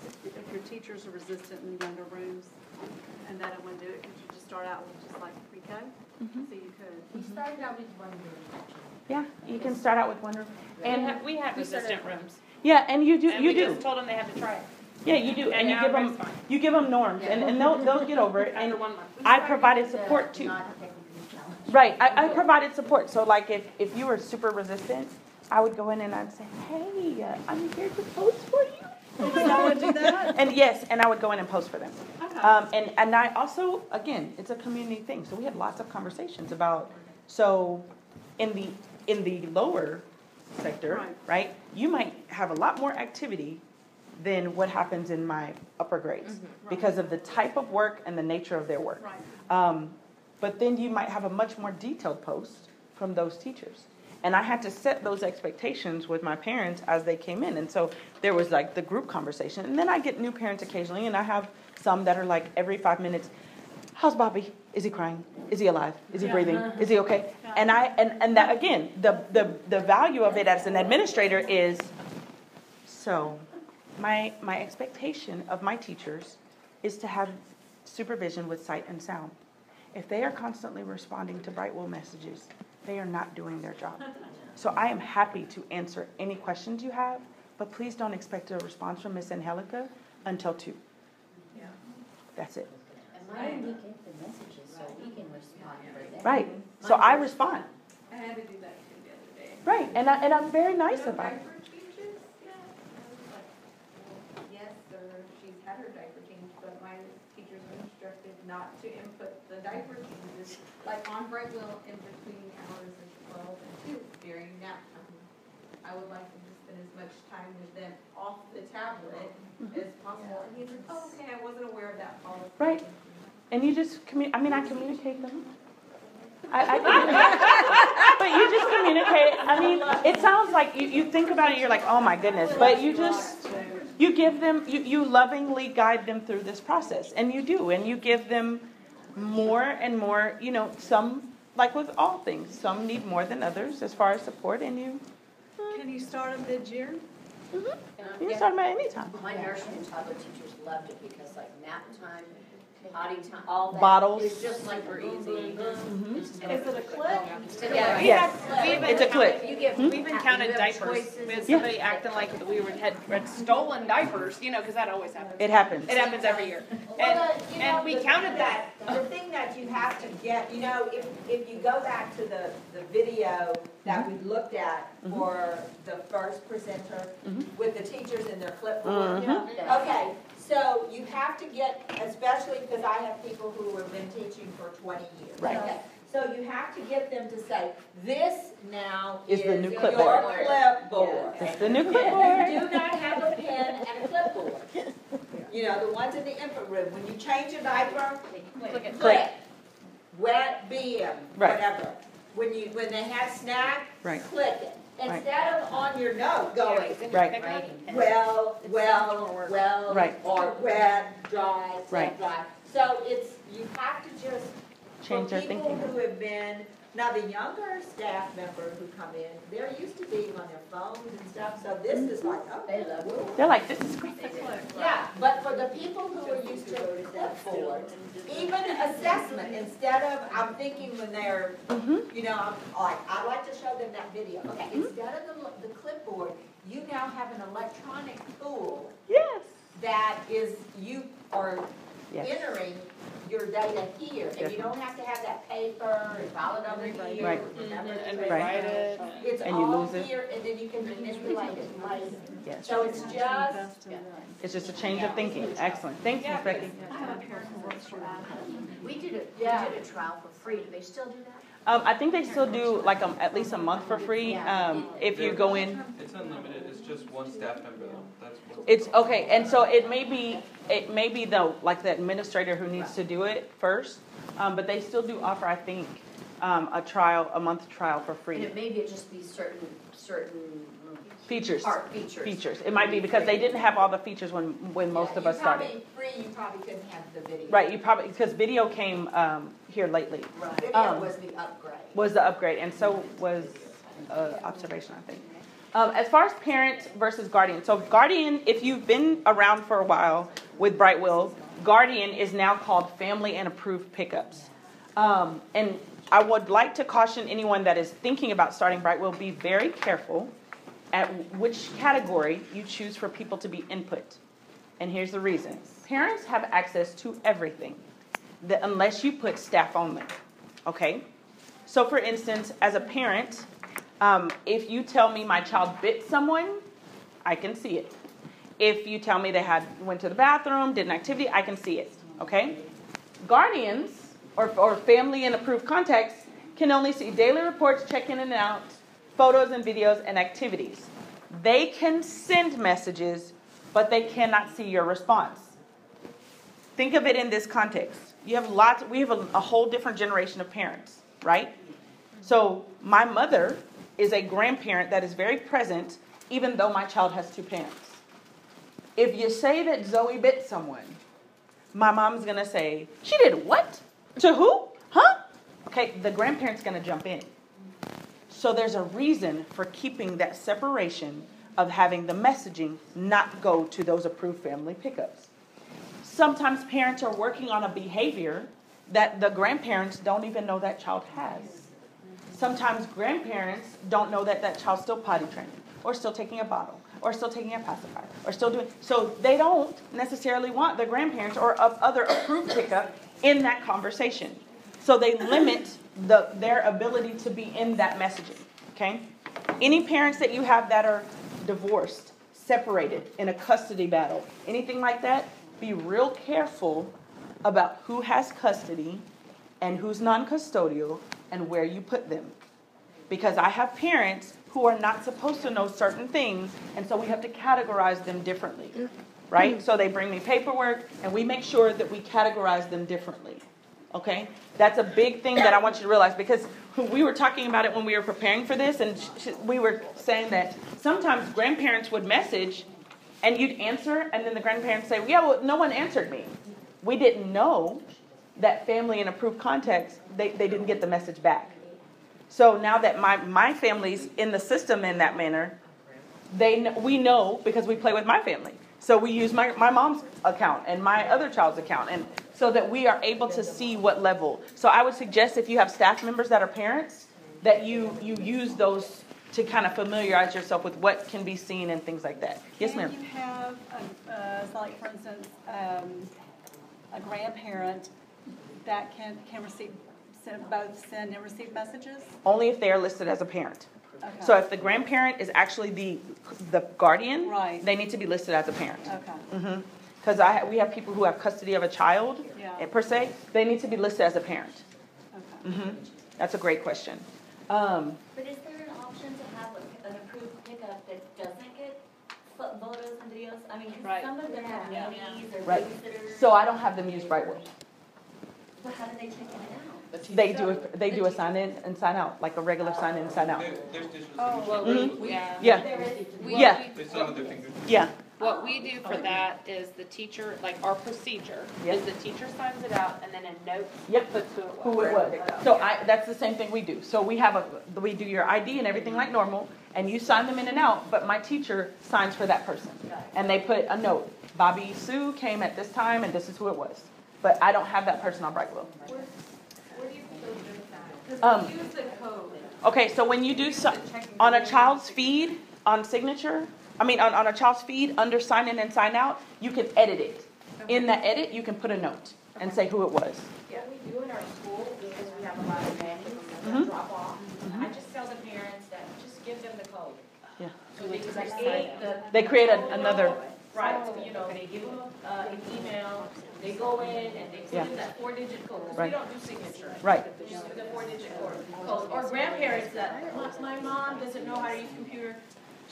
if if your teachers are resistant in younger rooms and they don't want to do it, could you just start out with just like pre-K? Mm-hmm. So you could. We started out with one room actually. Yeah, you can start out with one room. And, have, we have We started- resistant rooms. yeah, and you do, And you we do. just told them they have to try it. Yeah, you do. And you give them, fine. you give them norms and, and they'll, they'll get over it. And. I provided support too. Not technically challenged. Right, I, I provided support, so like if, if you were super resistant, I would go in and I'd say, hey, uh, I'm here to post for you. Someone do that? And yes, and I would go in and post for them. Okay. Um, and, and I also, again, it's a community thing, so we had lots of conversations about, so in the, in the lower sector, Right. right, you might have a lot more activity than what happens in my upper grades because of the type of work and the nature of their work. Right. Um, but then you might have a much more detailed post from those teachers. And I had to set those expectations with my parents as they came in. And so there was like the group conversation. And then I get new parents occasionally, and I have some that are like every five minutes, How's Bobby? Is he crying? Is he alive? Is he Yeah. breathing? Uh-huh. Is he okay? And I and, and that again, the, the the value of it as an administrator is so my my expectation of my teachers is to have supervision with sight and sound. If they are constantly responding to Brightwheel messages, they are not doing their job. So I am happy to answer any questions you have, but please don't expect a response from Miss Angelica until two. Yeah. That's it. And mine we get the messages so can respond for them. Right. So I respond. I had to do that too the other day. Right. And I and I'm very nice about it. Yes, sir, she's had her diaper changed, but my teachers are instructed not to input the diaper changes, like on Brightwheel in between hours of twelve and two during nap time. I would like to just spend as much time with them off the tablet mm-hmm. as possible. And he's like, oh, okay, I wasn't aware of that policy. Right. And you just commu, I mean, I communicate them. I, I communicate, but you just communicate. I mean, it sounds like you, you think about it, you're like, oh my goodness, but you just, you give them, you, you lovingly guide them through this process, and you do, and you give them more and more, you know, some, like with all things, some need more than others as far as support, and you, Can you start them mid-year? Mm-hmm. you can start them at any time. My nursery and toddler teachers loved it because like nap time, potty time, all that. Bottles. It's just like we're easy. It's- Is it a clip? Yeah. Yes, We even it's a clip. counted- You get, we even counted You have diapers. We had somebody acting like we were, had, had stolen diapers, you know, because that always happens. It happens. It happens every year. Well, And, uh, you know, and we counted thing that. The thing that you have to get, you know, if, if you go back to the, the video that we looked at for the first presenter with the teachers and their clipboard. Mhm. Okay, so you have to get, especially because I have people who have been teaching for twenty years. Right. Okay, So you have to get them to say, this now Is is the new your clipboard." clipboard. It's the new You clipboard. do not have a pen and a clipboard. You know, the ones in the infant room, when you change a diaper, Click it. click, wet BM, Right. whatever. When you, when they have snack, Right. click it. Right. Instead of on your note going, Right. well, well, well, Right. or wet, dry, Right. wet, dry. So it's, you have to just, for Change their people thinking. who have been Now, the younger staff members who come in, they're used to being on their phones and stuff, so this is like, oh, they love it. They're like, this is great. Yeah, but for the people who are used to the clipboard, even assessment, instead of, I'm thinking when they're, mm-hmm. you know, I'm like, I like to show them that video. Okay, mm-hmm. instead of the, the clipboard, you now have an electronic tool Yes. that is, you are Yes. entering your data here, and you don't have to have that paper and file it over here. Right. remember And print Right. rewrite it. It's And you all lose it. here, and then you can manipulate it later. Yes. So it's just, Invest in that. It's just a change of thinking. Excellent. Thanks, Ms. Becky. I have a parent who works for We did a, Yeah. we did a trial for free. Do they still do that? Um, I think they still do like um, at least a month for free. Um, if you go in, It's unlimited, it's just one staff member that's what. it's okay. And so it may be, it may be the like the administrator who needs to do it first. Um, but they still do offer, I think, um, a trial, a month trial for And free. it maybe it just be certain, certain Features. features. Features. It might be because they didn't have all the features when when most yeah, of us started. probably, free, you probably couldn't have the video. Right. You probably because video came um, here lately. Right. Video Um, was the upgrade. was the upgrade, and so was uh, observation, I think. Um, as far as parent versus guardian, so guardian, if you've been around for a while with Brightwheel, guardian is now called family and approved pickups. Um, and I would like to caution anyone that is thinking about starting Brightwheel, be very careful at which category you choose for people to be input. And here's the reason. Parents have access to everything, unless you put staff only, okay? So, for instance, as a parent, um, if you tell me my child bit someone, I can see it. If you tell me they had went to the bathroom, did an activity, I can see it. Okay. Guardians or, or family in approved contacts can only see daily reports, check in and out, photos and videos, and activities. They can send messages, but they cannot see your response. Think of it in this context. You have lots, we have a, a whole different generation of parents, right? So my mother is a grandparent that is very present, even though my child has two parents. If you say that Zoe bit someone, my mom's gonna say, She did what? To who? Huh? Okay, the grandparent's gonna jump in. So there's a reason for keeping that separation of having the messaging not go to those approved family pickups. Sometimes parents are working on a behavior that the grandparents don't even know that child has. Sometimes grandparents don't know that that child's still potty training, or still taking a bottle, or still taking a pacifier, or still doing. So they don't necessarily want the grandparents or other approved pickup in that conversation. So they limit the, their ability to be in that messaging. Okay? Any parents that you have that are divorced, separated, in a custody battle, anything like that, be real careful about who has custody and who's non custodial and where you put them. Because I have parents who are not supposed to know certain things, and so we have to categorize them differently. Mm-hmm. Right? So they bring me paperwork, and we make sure that we categorize them differently. Okay? That's a big thing that I want you to realize because we were talking about it when we were preparing for this, and sh- we were saying that sometimes grandparents would message and you'd answer, and then the grandparents say, Yeah, well, no one answered me. We didn't know that family and approved context, they, they didn't get the message back. So now that my, my family's in the system in that manner, they we know because we play with my family. So we use my, my mom's account and my other child's account, and so that we are able to see what level. So I would suggest if you have staff members that are parents, that you you use those to kind of familiarize yourself with what can be seen and things like that. Yes, ma'am. Can you have, a- uh, so like for instance, um, a grandparent that can, can receive, send, both send and receive messages? Only if they are listed as a parent. Okay. So if the grandparent is actually the the guardian, Right. they need to be listed as a parent. Okay. Because I we have people who have custody of a child, Yeah. eh, per se, they need to be listed as a parent. Okay. hmm That's a great question. Um, But is there an option to have a- an approved pickup that doesn't get pho- photos and videos? I mean, 'cause Right. some of them have Yeah. nannies or Right. babysitters. so I don't have them use Brightwheel. But how do they check in and out? They do a, they do a sign in and sign out, like a regular sign in and sign out. There, there's digital Oh, signatures. well, Mhm. we, yeah. Yeah, There is, We- Yeah. They sign with their fingers. yeah. What we do for that is the teacher, like our procedure, Yep. is the teacher signs it out and then a note Yep. puts who it was. who it was. So I, that's the same thing we do. So we have a, we do your ID and everything like normal, and you sign them in and out, but my teacher signs for that person. And they put a note, Bobby Sue came at this time and this is who it was. But I don't have that person on Brightwheel. Where, where do you put those? Um, we use the code. Okay, so when you do so, on a child's feed, on signature, I mean, on, on a child's feed, under sign in and sign out, you can edit it. In that edit, you can put a note and say who it was. Yeah, we do in our school, because we have a lot of nannies that drop off. I just tell the parents that, just give them the code. Yeah. So they create the. They create a- another- Right, so, you know, they give them, uh, an email, they go in and they Yeah. put in that four-digit code, because we Right. don't do signature. Right. Just the four-digit code, code, or grandparents that, "My- my mom doesn't know how to use computer,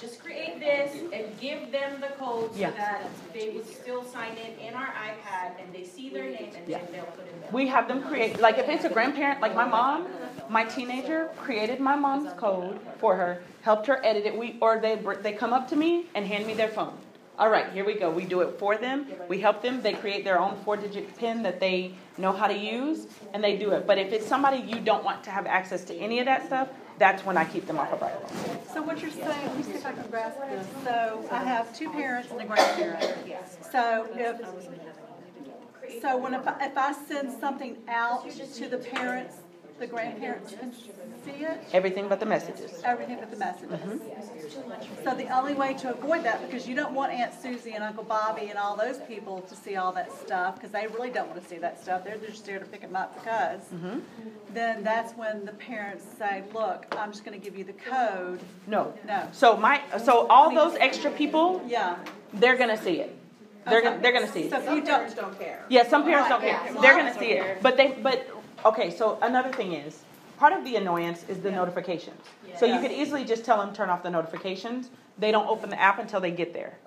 just create this and give them the code so Yeah. that they would still sign in in our iPad and they see their name and then they'll put in their. We have them create, like if it's a grandparent, like my mom, my teenager created my mom's code for her, helped her edit it. We, or they, br- they come up to me and hand me their phone. All right, here we go. We do it for them. We help them. They create their own four-digit PIN that they know how to use, and they do it. But if it's somebody you don't want to have access to any of that stuff, that's when I keep them off of Brightwheel. So what you're saying, let me see if I can grasp this. So I have two parents and a grandparent. So if, so when, if I, if I send something out to the parents, the grandparents can see it, Everything but the messages. everything but the messages. So the only way to avoid that, because you don't want Aunt Susie and Uncle Bobby and all those people to see all that stuff, because they really don't want to see that stuff. They're just there to pick them up because. Mhm. Then that's when the parents say, look, I'm just gonna give you the code. No. No. So my, so all those extra people, Yeah. they're gonna see it. They're gonna, they're gonna see it. So Some parents don't care. Yeah, some parents don't care. Yeah. They're gonna see it. But they, but, okay, so another thing is, part of the annoyance is the notifications. So you could easily just tell them, turn off the notifications. They don't open the app until they get there.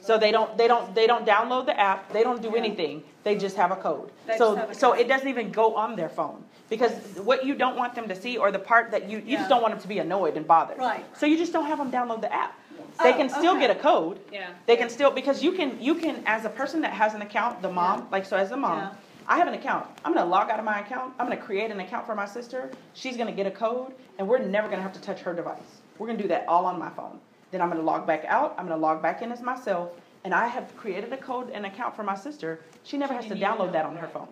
So they don't, they don't, they don't download the app, they don't do anything, they just have a code. They So, a so code. it doesn't even go on their phone. Because what you don't want them to see, or the part that you, you Yeah. just don't want them to be annoyed and bothered. Right. So you just don't have them download the app. Oh, they Oh, can still okay. get a code, Yeah. they can still, because you can, you can, as a person that has an account, the mom, like, so as a Yeah. mom, I have an account. I'm gonna log out of my account, I'm gonna create an account for my sister, she's gonna get a code, and we're never gonna have to touch her device. We're gonna do that all on my phone. Then I'm gonna log back out, I'm gonna log back in as myself, and I have created a code and account for my sister, she never has to download that on her phone.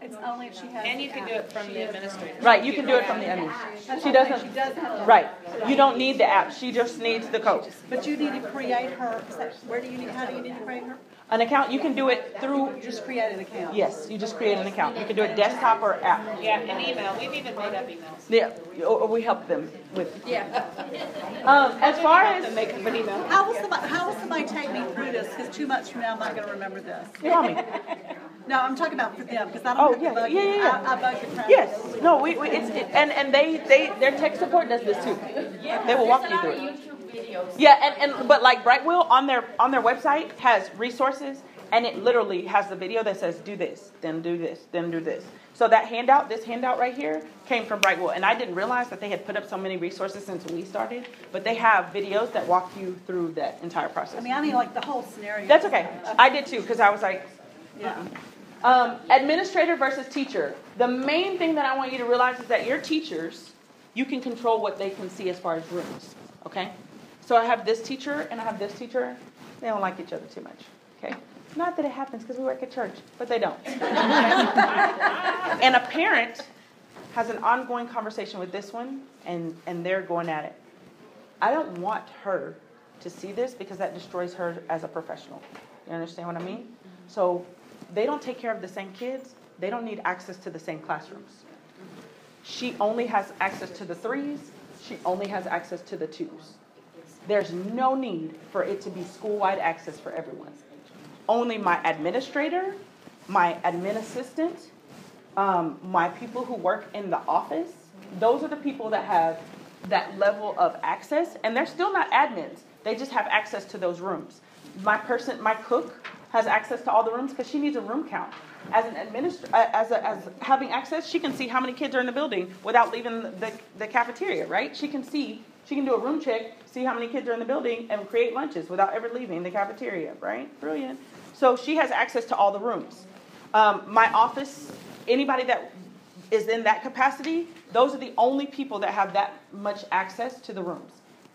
it's only if she has. And you can do it from the administrator. Right, you can do it from the admin. That's She doesn't, She does have right, you don't need the app, she just needs the code. But you need to create her, that- where do you need, how do you need to create her? An account, you can do it through, You just create an account. yes, you just create an account, you can do it desktop or app. Yeah, and email, we've even made up emails. Yeah, or or we help them with. Yeah. Um, as far as, Make up an email. How will somebody, how will somebody take me through this? Because two months from now, I'm not gonna remember this. tell me. No, I'm talking about for them, because I Oh, don't have yeah, to bug yeah, you. yeah, yeah. I, I bug the. Yes, no, we, we, it's, it, and, and they, they, their tech support does this too. They will walk you through it. YouTube videos. Yeah, and, and, but like Brightwheel on their, on their website has resources and it literally has the video that says, do this, then do this, then do this. So that handout, this handout right here came from Brightwheel and I didn't realize that they had put up so many resources since we started, but they have videos that walk you through that entire process. I mean, I mean, like the whole scenario. That's okay. I did too, because I was like, Yeah. um, administrator versus teacher. The main thing that I want you to realize is that your teachers, you can control what they can see as far as rooms. Okay? So I have this teacher and I have this teacher. They don't like each other too much. Okay? Not that it happens because we work at church, but they don't. and a parent has an ongoing conversation with this one and, and they're going at it. I don't want her to see this because that destroys her as a professional. You understand what I mean? So they don't take care of the same kids. They don't need access to the same classrooms. She only has access to the threes. She only has access to the twos. There's no need for it to be school-wide access for everyone. Only my administrator, my admin assistant, um, my people who work in the office, those are the people that have that level of access, and they're still not admins. They just have access to those rooms. My person, my cook, has access to all the rooms because she needs a room count. As an administr, uh, as a, as having access, she can see how many kids are in the building without leaving the, the cafeteria, right? She can see, she can do a room check, see how many kids are in the building, and create lunches without ever leaving the cafeteria, right? Brilliant. So she has access to all the rooms. Um, my office, anybody that is in that capacity, those are the only people that have that much access to the rooms.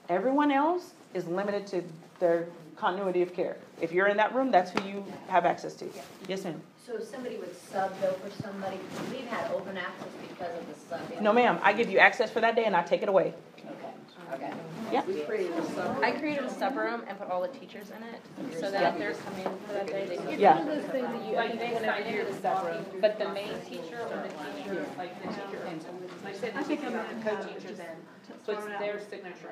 Everyone else is limited to their continuity of care. If you're in that room, that's who you have access to. Yes, ma'am. So if somebody would sub though for somebody, because we've had open access because of the subbing. No, ma'am. I give you access for that day and I take it away. Okay, okay. Yeah. We created a sub. I created a sub room and put all the teachers in it, so that Yeah. if they're coming for that day, they can. Yeah. One of those things that you, I Like, think they whenever sign you're into the sub room, but the main teacher or the teacher, like the teacher, like say the teacher and the co-teachers in, so it's their signature.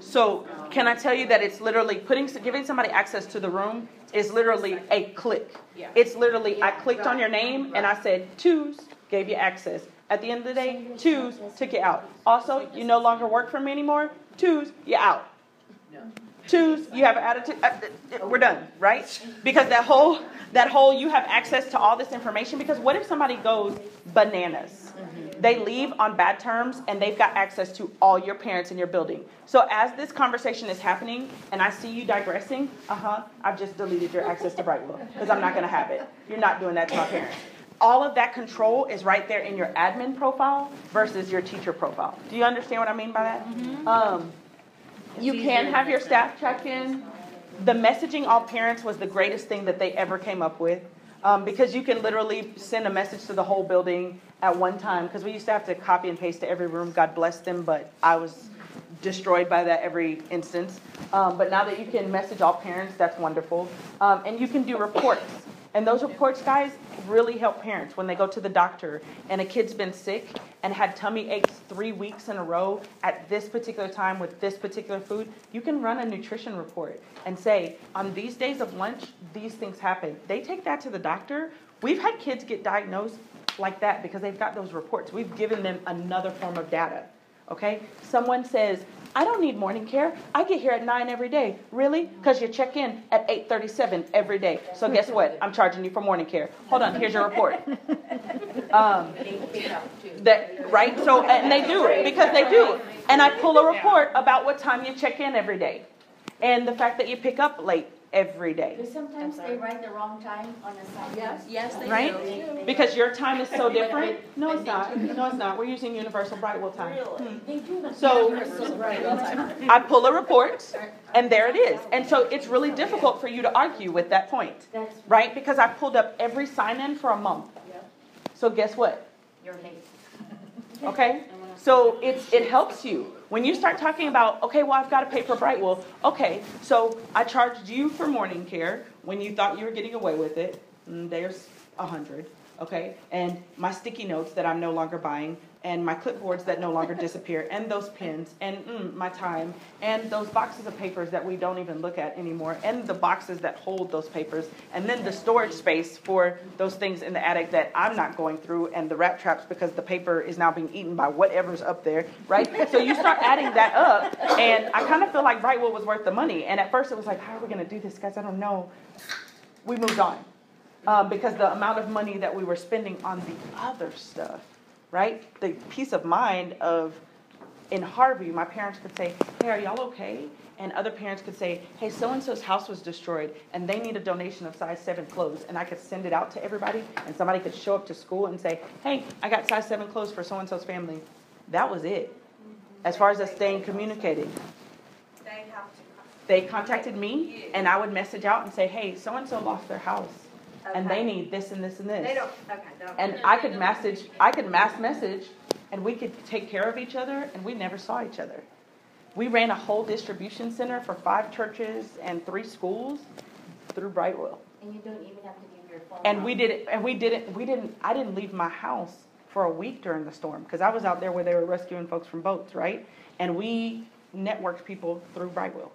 So can I tell you that it's literally putting, giving somebody access to the room is literally a click. Yeah. It's literally, I clicked on your name and I said, choose, gave you access. At the end of the day, choose, took you out. Also, you no longer work for me anymore, choose, you're out. Choose, you have an attitude, uh, uh, we're done, right? Because that whole, that whole, you have access to all this information, because what if somebody goes bananas? They leave on bad terms and they've got access to all your parents in your building. So as this conversation is happening and I see you digressing, uh-huh, I've just deleted your access to Brightwheel, because I'm not gonna have it. You're not doing that to my parents. All of that control is right there in your admin profile versus your teacher profile. Do you understand what I mean by that? Um, you can have your staff check in. The messaging all parents was the greatest thing that they ever came up with. Um, because you can literally send a message to the whole building at one time. Because we used to have to copy and paste to every room. God bless them, but I was destroyed by that every instance. Um, but now that you can message all parents, that's wonderful. Um, and you can do reports. And those reports, guys, really help parents when they go to the doctor and a kid's been sick and had tummy aches three weeks in a row at this particular time with this particular food. You can run a nutrition report and say, on these days of lunch, these things happen. They take that to the doctor. We've had kids get diagnosed like that because they've got those reports. We've given them another form of data. Okay? Someone says, I don't need morning care. I get here at 9 every day. Really? Because you check in at 8:37 every day. So guess what? I'm charging you for morning care. Hold on, here's your report. Um, that right? So and they do it because they do. And I pull a report about what time you check in every day. And the fact that you pick up late every day. Do sometimes they write the wrong time on the sign. Yes. Yes, they do. Right? Because your time is so different. No, it's not. No, it's not. We're using universal Brightwheel time. Hmm. They do. So I pull a report, and there it is. And so it's really difficult for you to argue with that point, right? Because I pulled up every sign in for a month. So guess what? you're late. Okay? So it's, it helps you. When you start talking about, okay, well, I've got to pay for Brightwheel. Okay, so I charged you for morning care when you thought you were getting away with it. Mm, there's a hundred, okay? And my sticky notes that I'm no longer buying, and my clipboards that no longer disappear, and those pens, and mm, my time, and those boxes of papers that we don't even look at anymore, and the boxes that hold those papers, and then the storage space for those things in the attic that I'm not going through, and the rat traps because the paper is now being eaten by whatever's up there, right? So you start adding that up, and I kind of feel like Brightwheel was worth the money. And at first it was like, how are we going to do this, guys? I don't know. We moved on um, because the amount of money that we were spending on the other stuff, right? The peace of mind of in Harvey, my parents could say, Hey, are y'all okay? And other parents could say, Hey, so and so's house was destroyed and they need a donation of size seven clothes. And I could send it out to everybody, and somebody could show up to school and say, Hey, I got size seven clothes for so and so's family. That was it. As far as us staying communicated. They have to. They contacted me, and I would message out and say, Hey, so and so lost their house, and they need this and this and this. They don't, okay, they don't. And I could message, I could mass message, and we could take care of each other, and we never saw each other. We ran a whole distribution center for five churches and three schools through Brightwheel. And you don't even have to give your phone. And we did it, and we didn't, we didn't, I didn't leave my house for a week during the storm, because I was out there where they were rescuing folks from boats, right? And we networked people through Brightwheel.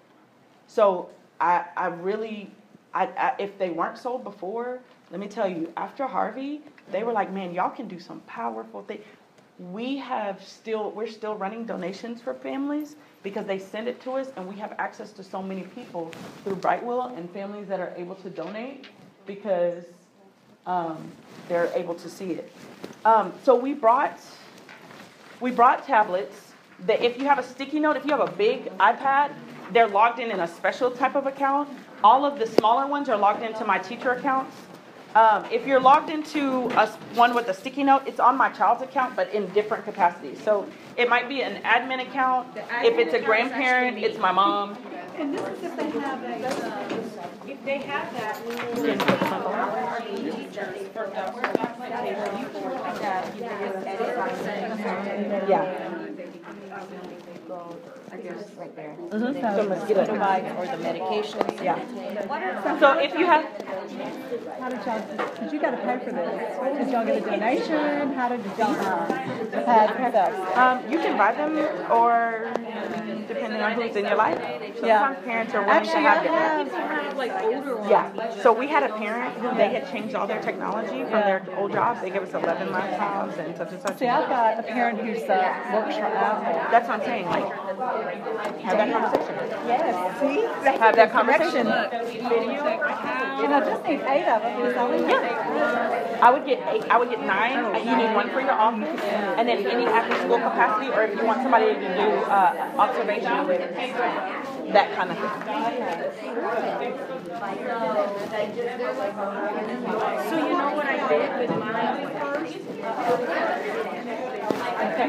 So I, I really, I, I, if they weren't sold before, let me tell you, after Harvey, they were like, man, y'all can do some powerful things. we have still, we're still running donations for families because they send it to us and we have access to so many people through Brightwheel and families that are able to donate because um, they're able to see it. Um, so we brought, we brought tablets that if you have a sticky note, if you have a big iPad, they're logged in in a special type of account. All of the smaller ones are logged into my teacher accounts. Um, if you're logged into a, s- one with a sticky note, it's on my child's account, but in different capacities. So it might be an admin account. If it's a grandparent, it's my mom. And this is if they have a, uh, If they have that, we will. Can put some teachers for the Word documentation, you can look at that, you can just edit by saying. Yeah. I guess right there. Mhm. So So mosquito device or the medications. Yeah. So if you have, how did y'all, did you gotta pay for this? Did y'all get a donation? How did y'all, uh, pay this? um, you can buy them or depending on who's in your life. Yeah. Sometimes parents are willing to Actually, I have it. have, Like. Yeah, so we had a parent who they had changed all their technology from their old jobs. They gave us eleven laptops and such and such. see, I've got a parent who's, uh, works for Apple. That's what I'm saying, like, have that conversation. Yes, see? Have that conversation. And I just need eight of them, is all. I would get eight, I would get nine, and you need one for your office, and then any after-school capacity, or if you want somebody to do, uh, observation, with, that kind of thing. So you know what I did with mine first? Okay.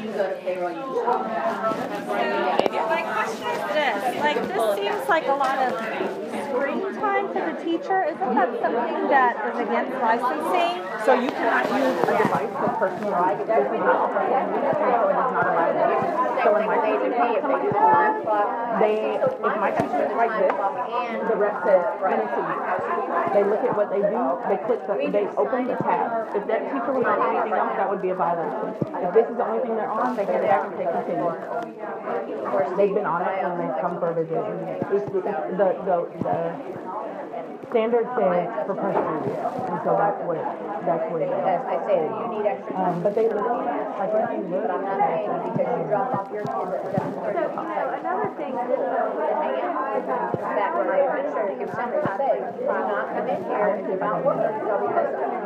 You just. My question is this, like, this seems like a lot of time for the teacher, isn't that something that is against licensing? So you cannot use a device for personal use. This is not so it is when my teacher comes to my school, they, if my teacher is like this, and the rep says, it to. They look at what they do, they click the, they open the tab. If that teacher was on anything else, that would be a violation. If this is the only thing they're on, they it back and say continue. They've been on it when they come for a visit. The, the, the, the standard says for personal use, and so that's what, that's what it is. I say that you need extra Um, but they literally, like, if you look, but I'm not paying because you drop off your kids at seven thirty. So, you know, another thing is, Back when I was sure you something to say, do not come in here and do not work. So because.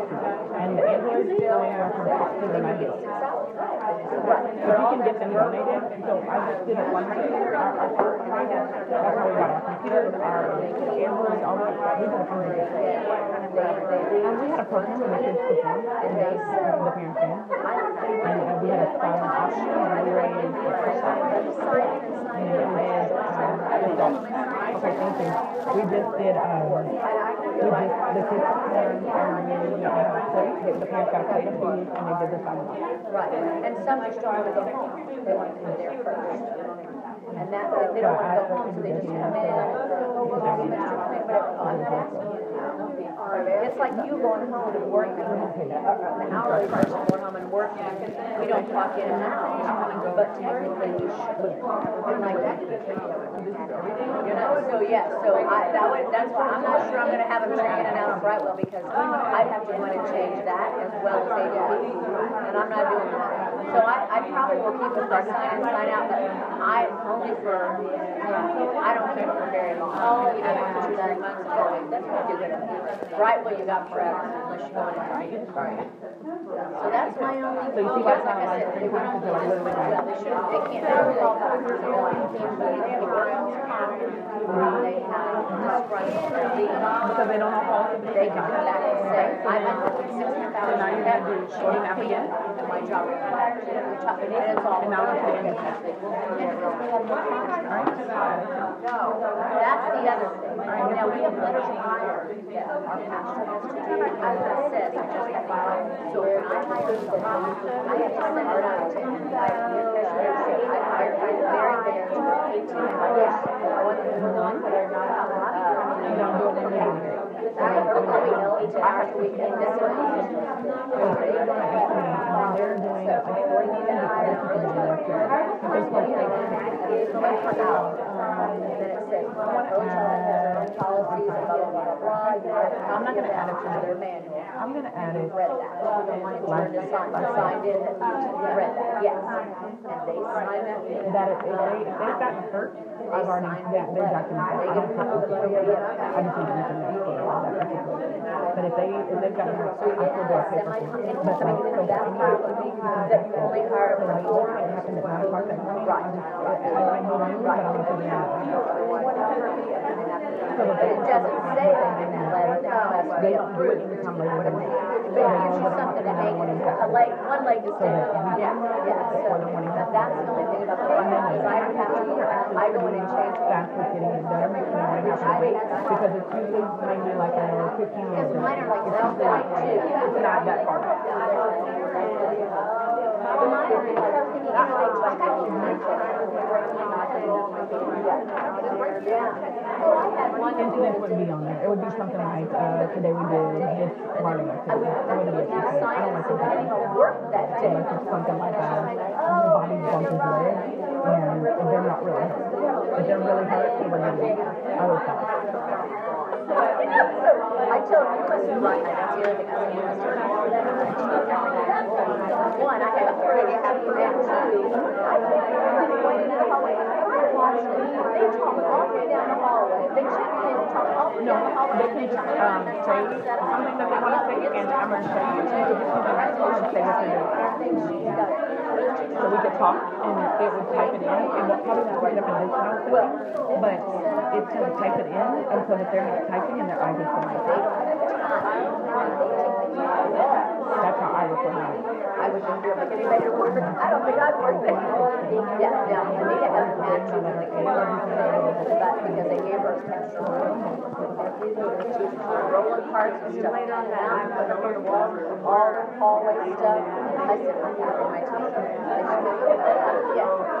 and the go anywhere from sixty to ninety. If you can get them donated, so I just did it one our that's how we got our computers, our Androids, all that, we hundred different. And we had a program in the kids could use, and they, the parents. And uh, we had a silent option, and we were to push that. And okay, thank you. We just did, um, we just, the kids, um, um, the, the parents got a plate of food, and they did the silent. Right, and some just don't want home, they want to come there first. And that, they don't want to go home, so they just come in, oh. It's like you going home and working, uh, an hourly person going home and working, we don't clock in and out, but technically you should. And like that. You know, so yeah, so I, that would, that's why, I'm not sure I'm gonna have them turn in and out of Brightwheel, because I'd have to in and change that as well as do, and I'm not doing that. So I, I probably will keep it by sign in, sign out, but I, only for, um, I don't keep for very long. Even after two, three months, ago, that's what I do with it. Brightwheel, you got forever, unless you go in and change it. So that's my only, So you see why like I not like three said, they times, won't, they're well, they shouldn't, they can't have it all back. They have disgruntled Because they don't know how to they can come back and say, I'm at sixty So thousand. now you gotta do shorting up again. And my job, and it's all. And now it's the. No, that's the other thing. Now, we have letters of hire our pastor has to do, as I said, I just have to, so when I hire someone, I have to send it out to him. I have to say, I hired my very best, eighteen hours. I want them to go but they're not, you I have to let know and this you know, I'm not gonna add it to to their the, manual. I'm gonna add it. Read that, the one that turned in, signed, in, you read that, yes. And they sign that. That if they, if they've gotten hurt, I've already, that, they that. I don't have to, video. I just need to make a note for that. But if they, if they've gotten hurt, I still do a paper. But like, so That's how it that you only hire for four. it happened at nine o'clock. Right. But I'm gonna put it out. But it doesn't say that in that letter, that must be They don't do it approved. anytime later than that. But it gives you something to hang, a leg, one leg to stand on, yeah, yeah, so, that's the only thing about the letter, is I would have to, I go in and change. Fast getting it done, you know, I have to wait, because it's usually maybe like a fifteen minute. Mine are like that point too. It's not that far. Incidents would be on there. It would be something like, uh, today we did this learning activity. It wouldn't be a teacher. I don't like to do that. Work that So like it's something like, uh, Bobby bumped his leg, and they're not really hurt. If they're really hurt, it would be other stuff. I told him, you must be right, I don't see I said, you must be right. One, I have a man too. I went into the hallway, They all the way down the hallway, they in, can, um, say something that they want to say, and I'm gonna show you, and say what they're doing. So we could talk, and it would type it in, and we'll probably write up list out there, but it's gonna type it in, and so that they're not typing and their eyes are flying. That's how I record mine. I was just doing like any better work. I don't think I've worked there. Yeah, yeah, to when they came up, but because they gave her. Rolling carts and stuff. Now, put on the wall, all the hallway stuff. I said, I'm having my it. Yeah.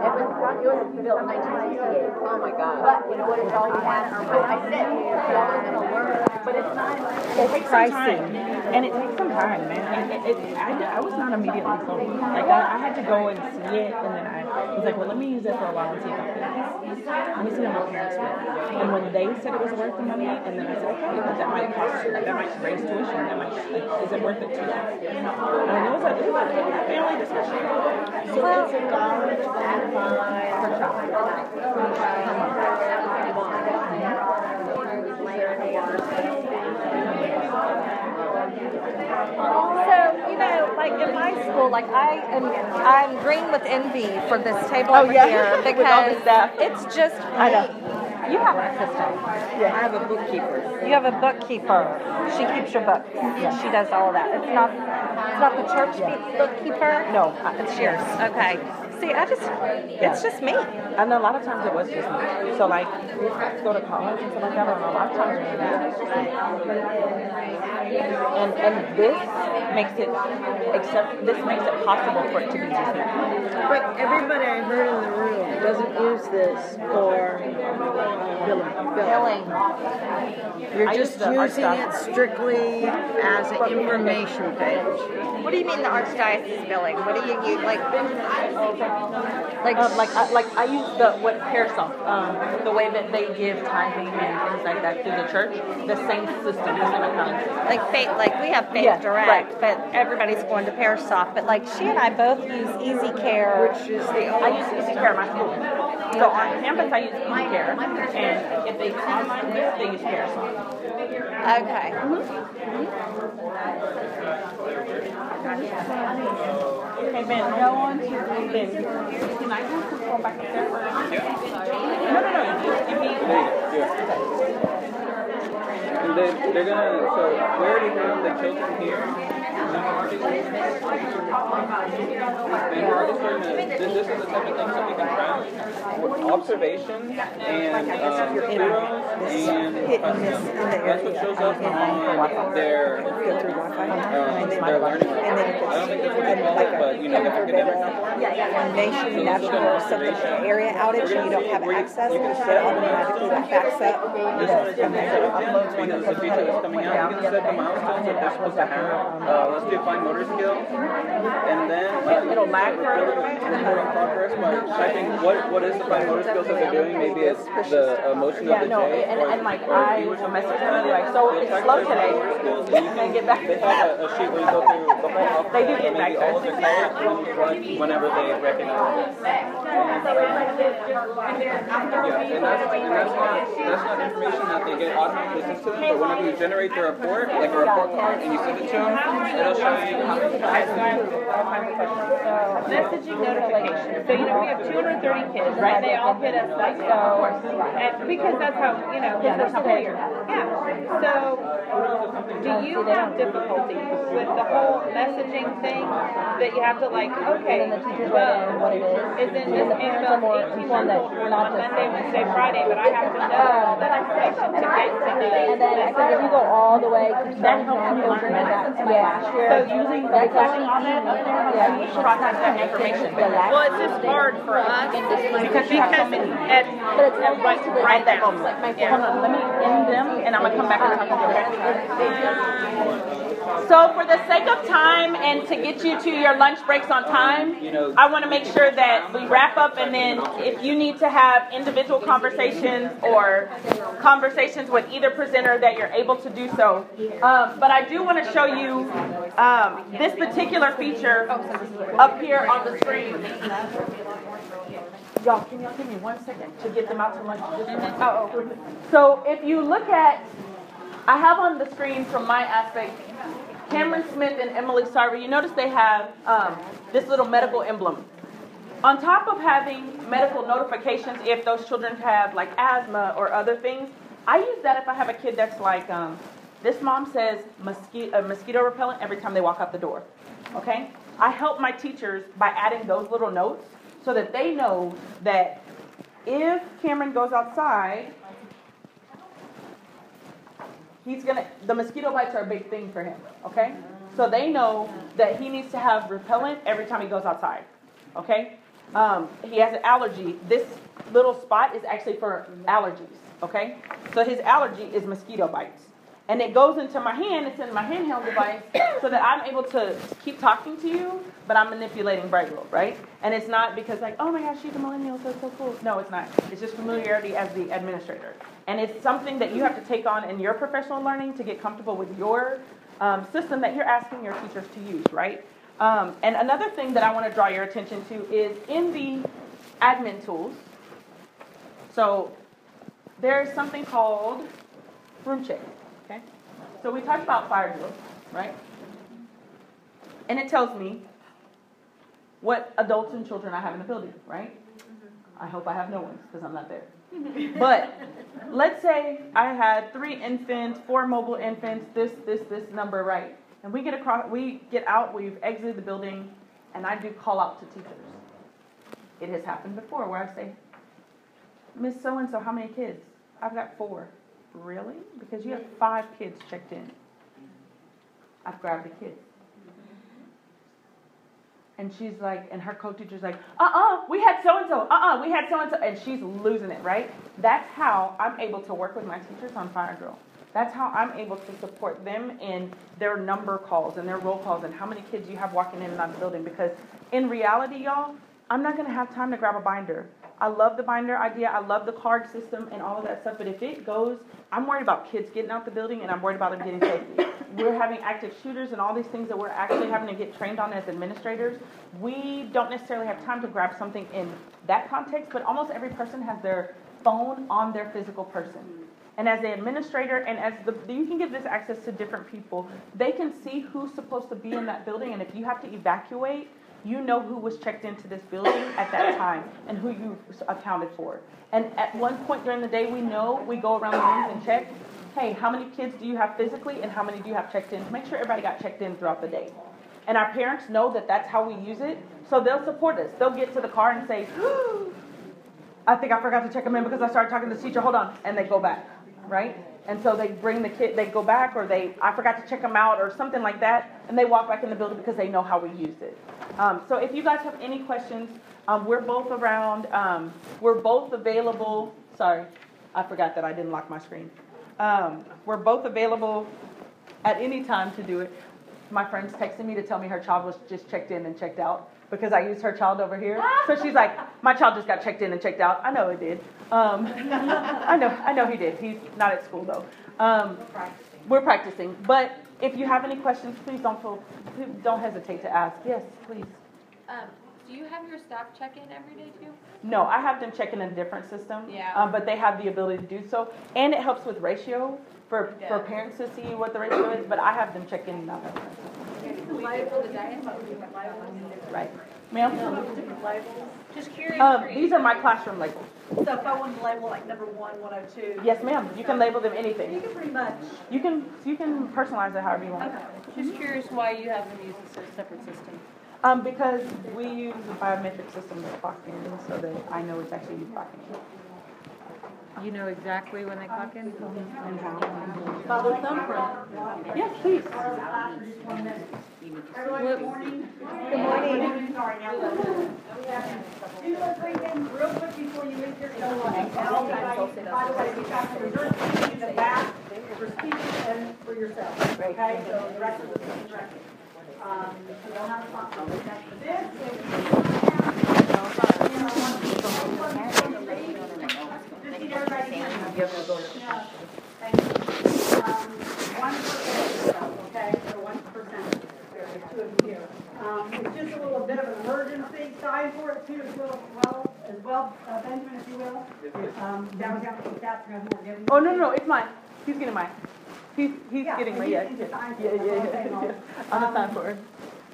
It was, it built in nineteen sixty-eight. Oh my God. But you know what, it's all you had, I said, you're always gonna learn, but it's not. It takes some time, and it takes some time, man. And it, it, I, I was not immediately sold. Like I, I had to go and see it, and then I was like, well, let me use it for a while and see if I feel Let me see how my parents feel. And when they said it was worth the money, and then I said, okay, but that might cost, like, that might raise tuition. That might, like, is it worth it to you? And it was a, it was a, it was a family discussion. So it's a dollar twenty-five per child. Know, like in my school, like I am, I'm green with envy for this table Oh, over yeah? here With all the because it's just. I know. You have an assistant. Yeah, I have a bookkeeper. You have a bookkeeper. She keeps your books. She does all of that. It's not. It's not the church be- bookkeeper. No. Uh, it's yours. Okay. See, I just. It's just me. And a lot of times it was just me. So like, we have to go to college and stuff like that, and a lot of times it was just me. And and this makes it, except this makes it possible for it to be just me. But everybody I heard in the room doesn't use this for billing. Billing. You're just use using it strictly as an information page. What do you mean the archdiocese billing? What do you use? Like. Like, um, like, I, like I use the what ParishSOFT, um, the way that they give tithing and things like that through the church, the same system, the same accounting system. like faith like we have faith Yeah, direct right. but everybody's going to ParishSOFT but like she and I both use EZCare Which is the I use EZCare at my school. So on campus I use EZCare, and if they online this, they use ParishSOFT. Okay Hey Ben, go on to Ben. Can I have control back there? No, no, no, just give me. And they, they're gonna, so we already have the children here. And we're already starting to, this, this is the type of things that we can track. Observations and, um, heroes and questions. That's what shows up on their, um, their learning. I don't think that's what they call it, but you know, the academic report. nation, national, or something, area outage, and you don't have access, it automatically backs up. The feature that's coming out, you can set the milestones that they're supposed to have. Uh, let's do fine motor skills. And then, uh, It'll lag for a little report in progress by typing what, what is the fine motor skills that they're doing. Maybe it's the emotion of Yeah, the no, day. and, or- and like or I will of message the them and be like, so it's slow today. motor and you can- get back. They have a, a sheet where you go through the whole alphabet. They do get and back all of the colors and whenever they recognize. Yeah, and that's, and that's not, that's not information that they get automatically sent to them, but whenever you generate the report, like a report card, and you send it to them, it'll show you how many Messaging notifications, so you know, we have two hundred and thirty kids, right, they all hit us like so, and, because that's how, you know, because we're school year. Yeah, so, do you have difficulty with the whole messaging thing, that you have to like, okay, well, what it is. is in this the email are more eighteen informed that on not just. Monday, Wednesday, Friday, but I have to know all that information to get to the. And then, so if you go all the way, That helps me learn that. Yeah. So using, That's that's how all that up there, Yeah. you should process that information. Well, it's just hard for us, Because you have so many. at, But it's every Right, right at that moment. Hold on, let me end them, and I'm gonna come back and talk to you. So for the sake of time and to get you to your lunch breaks on time, I wanna make sure that we wrap up and then if you need to have individual conversations or conversations with either presenter that you're able to do so. Um, but I do wanna show you, um, this particular feature up here on the screen. Y'all, can y'all give me one second to get them out to lunch? Oh. So if you look at, I have on the screen from my aspect, Cameron Smith and Emily Sarver, you notice they have um, this little medical emblem. On top of having medical notifications if those children have like asthma or other things, I use that if I have a kid that's like, um, this mom says mosquito, uh, mosquito repellent every time they walk out the door. Okay? I help my teachers by adding those little notes so that they know that if Cameron goes outside, he's gonna, the mosquito bites are a big thing for him, okay? So they know that he needs to have repellent every time he goes outside, okay? Um, he has an allergy. This little spot is actually for allergies, okay? So his allergy is mosquito bites. And it goes into my hand, it's in my handheld device, so that I'm able to keep talking to you, but I'm manipulating Brightwheel, right? And it's not because like, oh my gosh, she's a millennial, so so cool. No, it's not. It's just familiarity as the administrator. And it's something that you have to take on in your professional learning to get comfortable with your um, system that you're asking your teachers to use, right? Um, and another thing that I want to draw your attention to is in the admin tools. So there's something called room check. Okay? So we talked about fire drills, right? And it tells me what adults and children I have in the building, right? Mm-hmm. I hope I have no ones because I'm not there. But let's say I had three infants, four mobile infants, this, this, this number, right? And we get across, we get out, we've exited the building, and I do call out to teachers. It has happened before where I say, Miss So and so, how many kids? I've got four. Really? Because you have five kids checked in. I've grabbed a kid. And she's like, and her co-teacher's like, uh-uh, we had so-and-so, uh-uh, we had so-and-so, and she's losing it, right? That's how I'm able to work with my teachers on Fire Drill. That's how I'm able to support them in their number calls and their roll calls and how many kids you have walking in and out of the building. Because in reality, y'all, I'm not gonna have time to grab a binder. I love the binder idea, I love the card system and all of that stuff, but if it goes, I'm worried about kids getting out the building and I'm worried about them getting safety. We're having active shooters and all these things that we're actually having to get trained on as administrators. We don't necessarily have time to grab something in that context, but almost every person has their phone on their physical person. And as the administrator and as the, you can give this access to different people, they can see who's supposed to be in that building and if you have to evacuate, you know who was checked into this building at that time and who you accounted for. And at one point during the day, we know, we go around the rooms and check, hey, how many kids do you have physically and how many do you have checked in? To make sure everybody got checked in throughout the day. And our parents know that that's how we use it, so they'll support us. They'll get to the car and say, I think I forgot to check them in because I started talking to the teacher, hold on, and they go back, right? And so they bring the kid, they go back, or they, I forgot to check them out, or something like that, and they walk back in the building because they know how we use it. Um, so if you guys have any questions, um, we're both around, um, we're both available, sorry, I forgot that I didn't lock my screen. Um, we're both available at any time to do it. My friend's texting me to tell me her child was just checked in and checked out because I used her child over here. So she's like, my child just got checked in and checked out. I know it did. Um, I know, I know he did. He's not at school though. Um, we're practicing. But if you have any questions, please don't feel, don't hesitate to ask. Yes, please. Um, do you have your staff check in every day too? No, I have them check in a different system. Yeah. Um, but they have the ability to do so, and it helps with ratio for, for parents to see what the ratio is. But I have them check in now. Label. Right, ma'am. Just curious. Um, for these are my classroom labels. So if I wanted to label like number one, one oh two. Yes, ma'am. You can label them You anything. can pretty much. You can you can personalize it however you want. Just curious why you have them use a separate system. Um, because we use a biometric system to clock in, so that I know it's actually you clocking in. You know exactly when they clock in? And how. By the thumbprint. Yes, please. Good morning. Good morning. Sorry, now. Two or three things real quick before you leave here. By the way, we got some reservations in the back for speakers and for yourself, okay? So the rest of the is directed. Um, so you'll have a spot. This is. Just need everybody here. Yeah, thank you. Um, one percent, okay, so one percent, there's two of here. Um, it's just a little bit of an emergency sign for it too, as well, as well, uh, Benjamin, if you will. Um, downtown, that's who we're giving. Oh no no no, it's mine. He's getting mine. He's he's Yeah, getting you Yeah yeah to sign for yeah yeah. yeah. I'm a sign for her.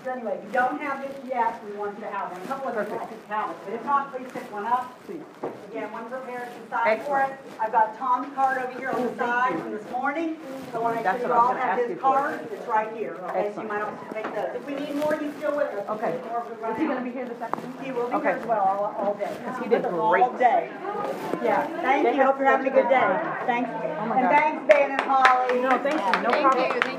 So anyway, if you don't have this yet, we want you to have one. A couple of us like have it, but if not, please pick one up. Please. Again, one for parents to sign for it. I've got Tom's card over here on the side from this morning, so I want to make That's sure you what I was all have ask his you card. It's right here, okay? So you might have to take those. If we need more, he's still with us. Okay. need more, Is he gonna be here this afternoon? He will be Okay. here as well, all, all day. Because he did With us great. All day. Yeah, thank you, hope you're having a good day. Thanks. Oh And thanks, Ben and Holly. No, thank you. No problem. thank you.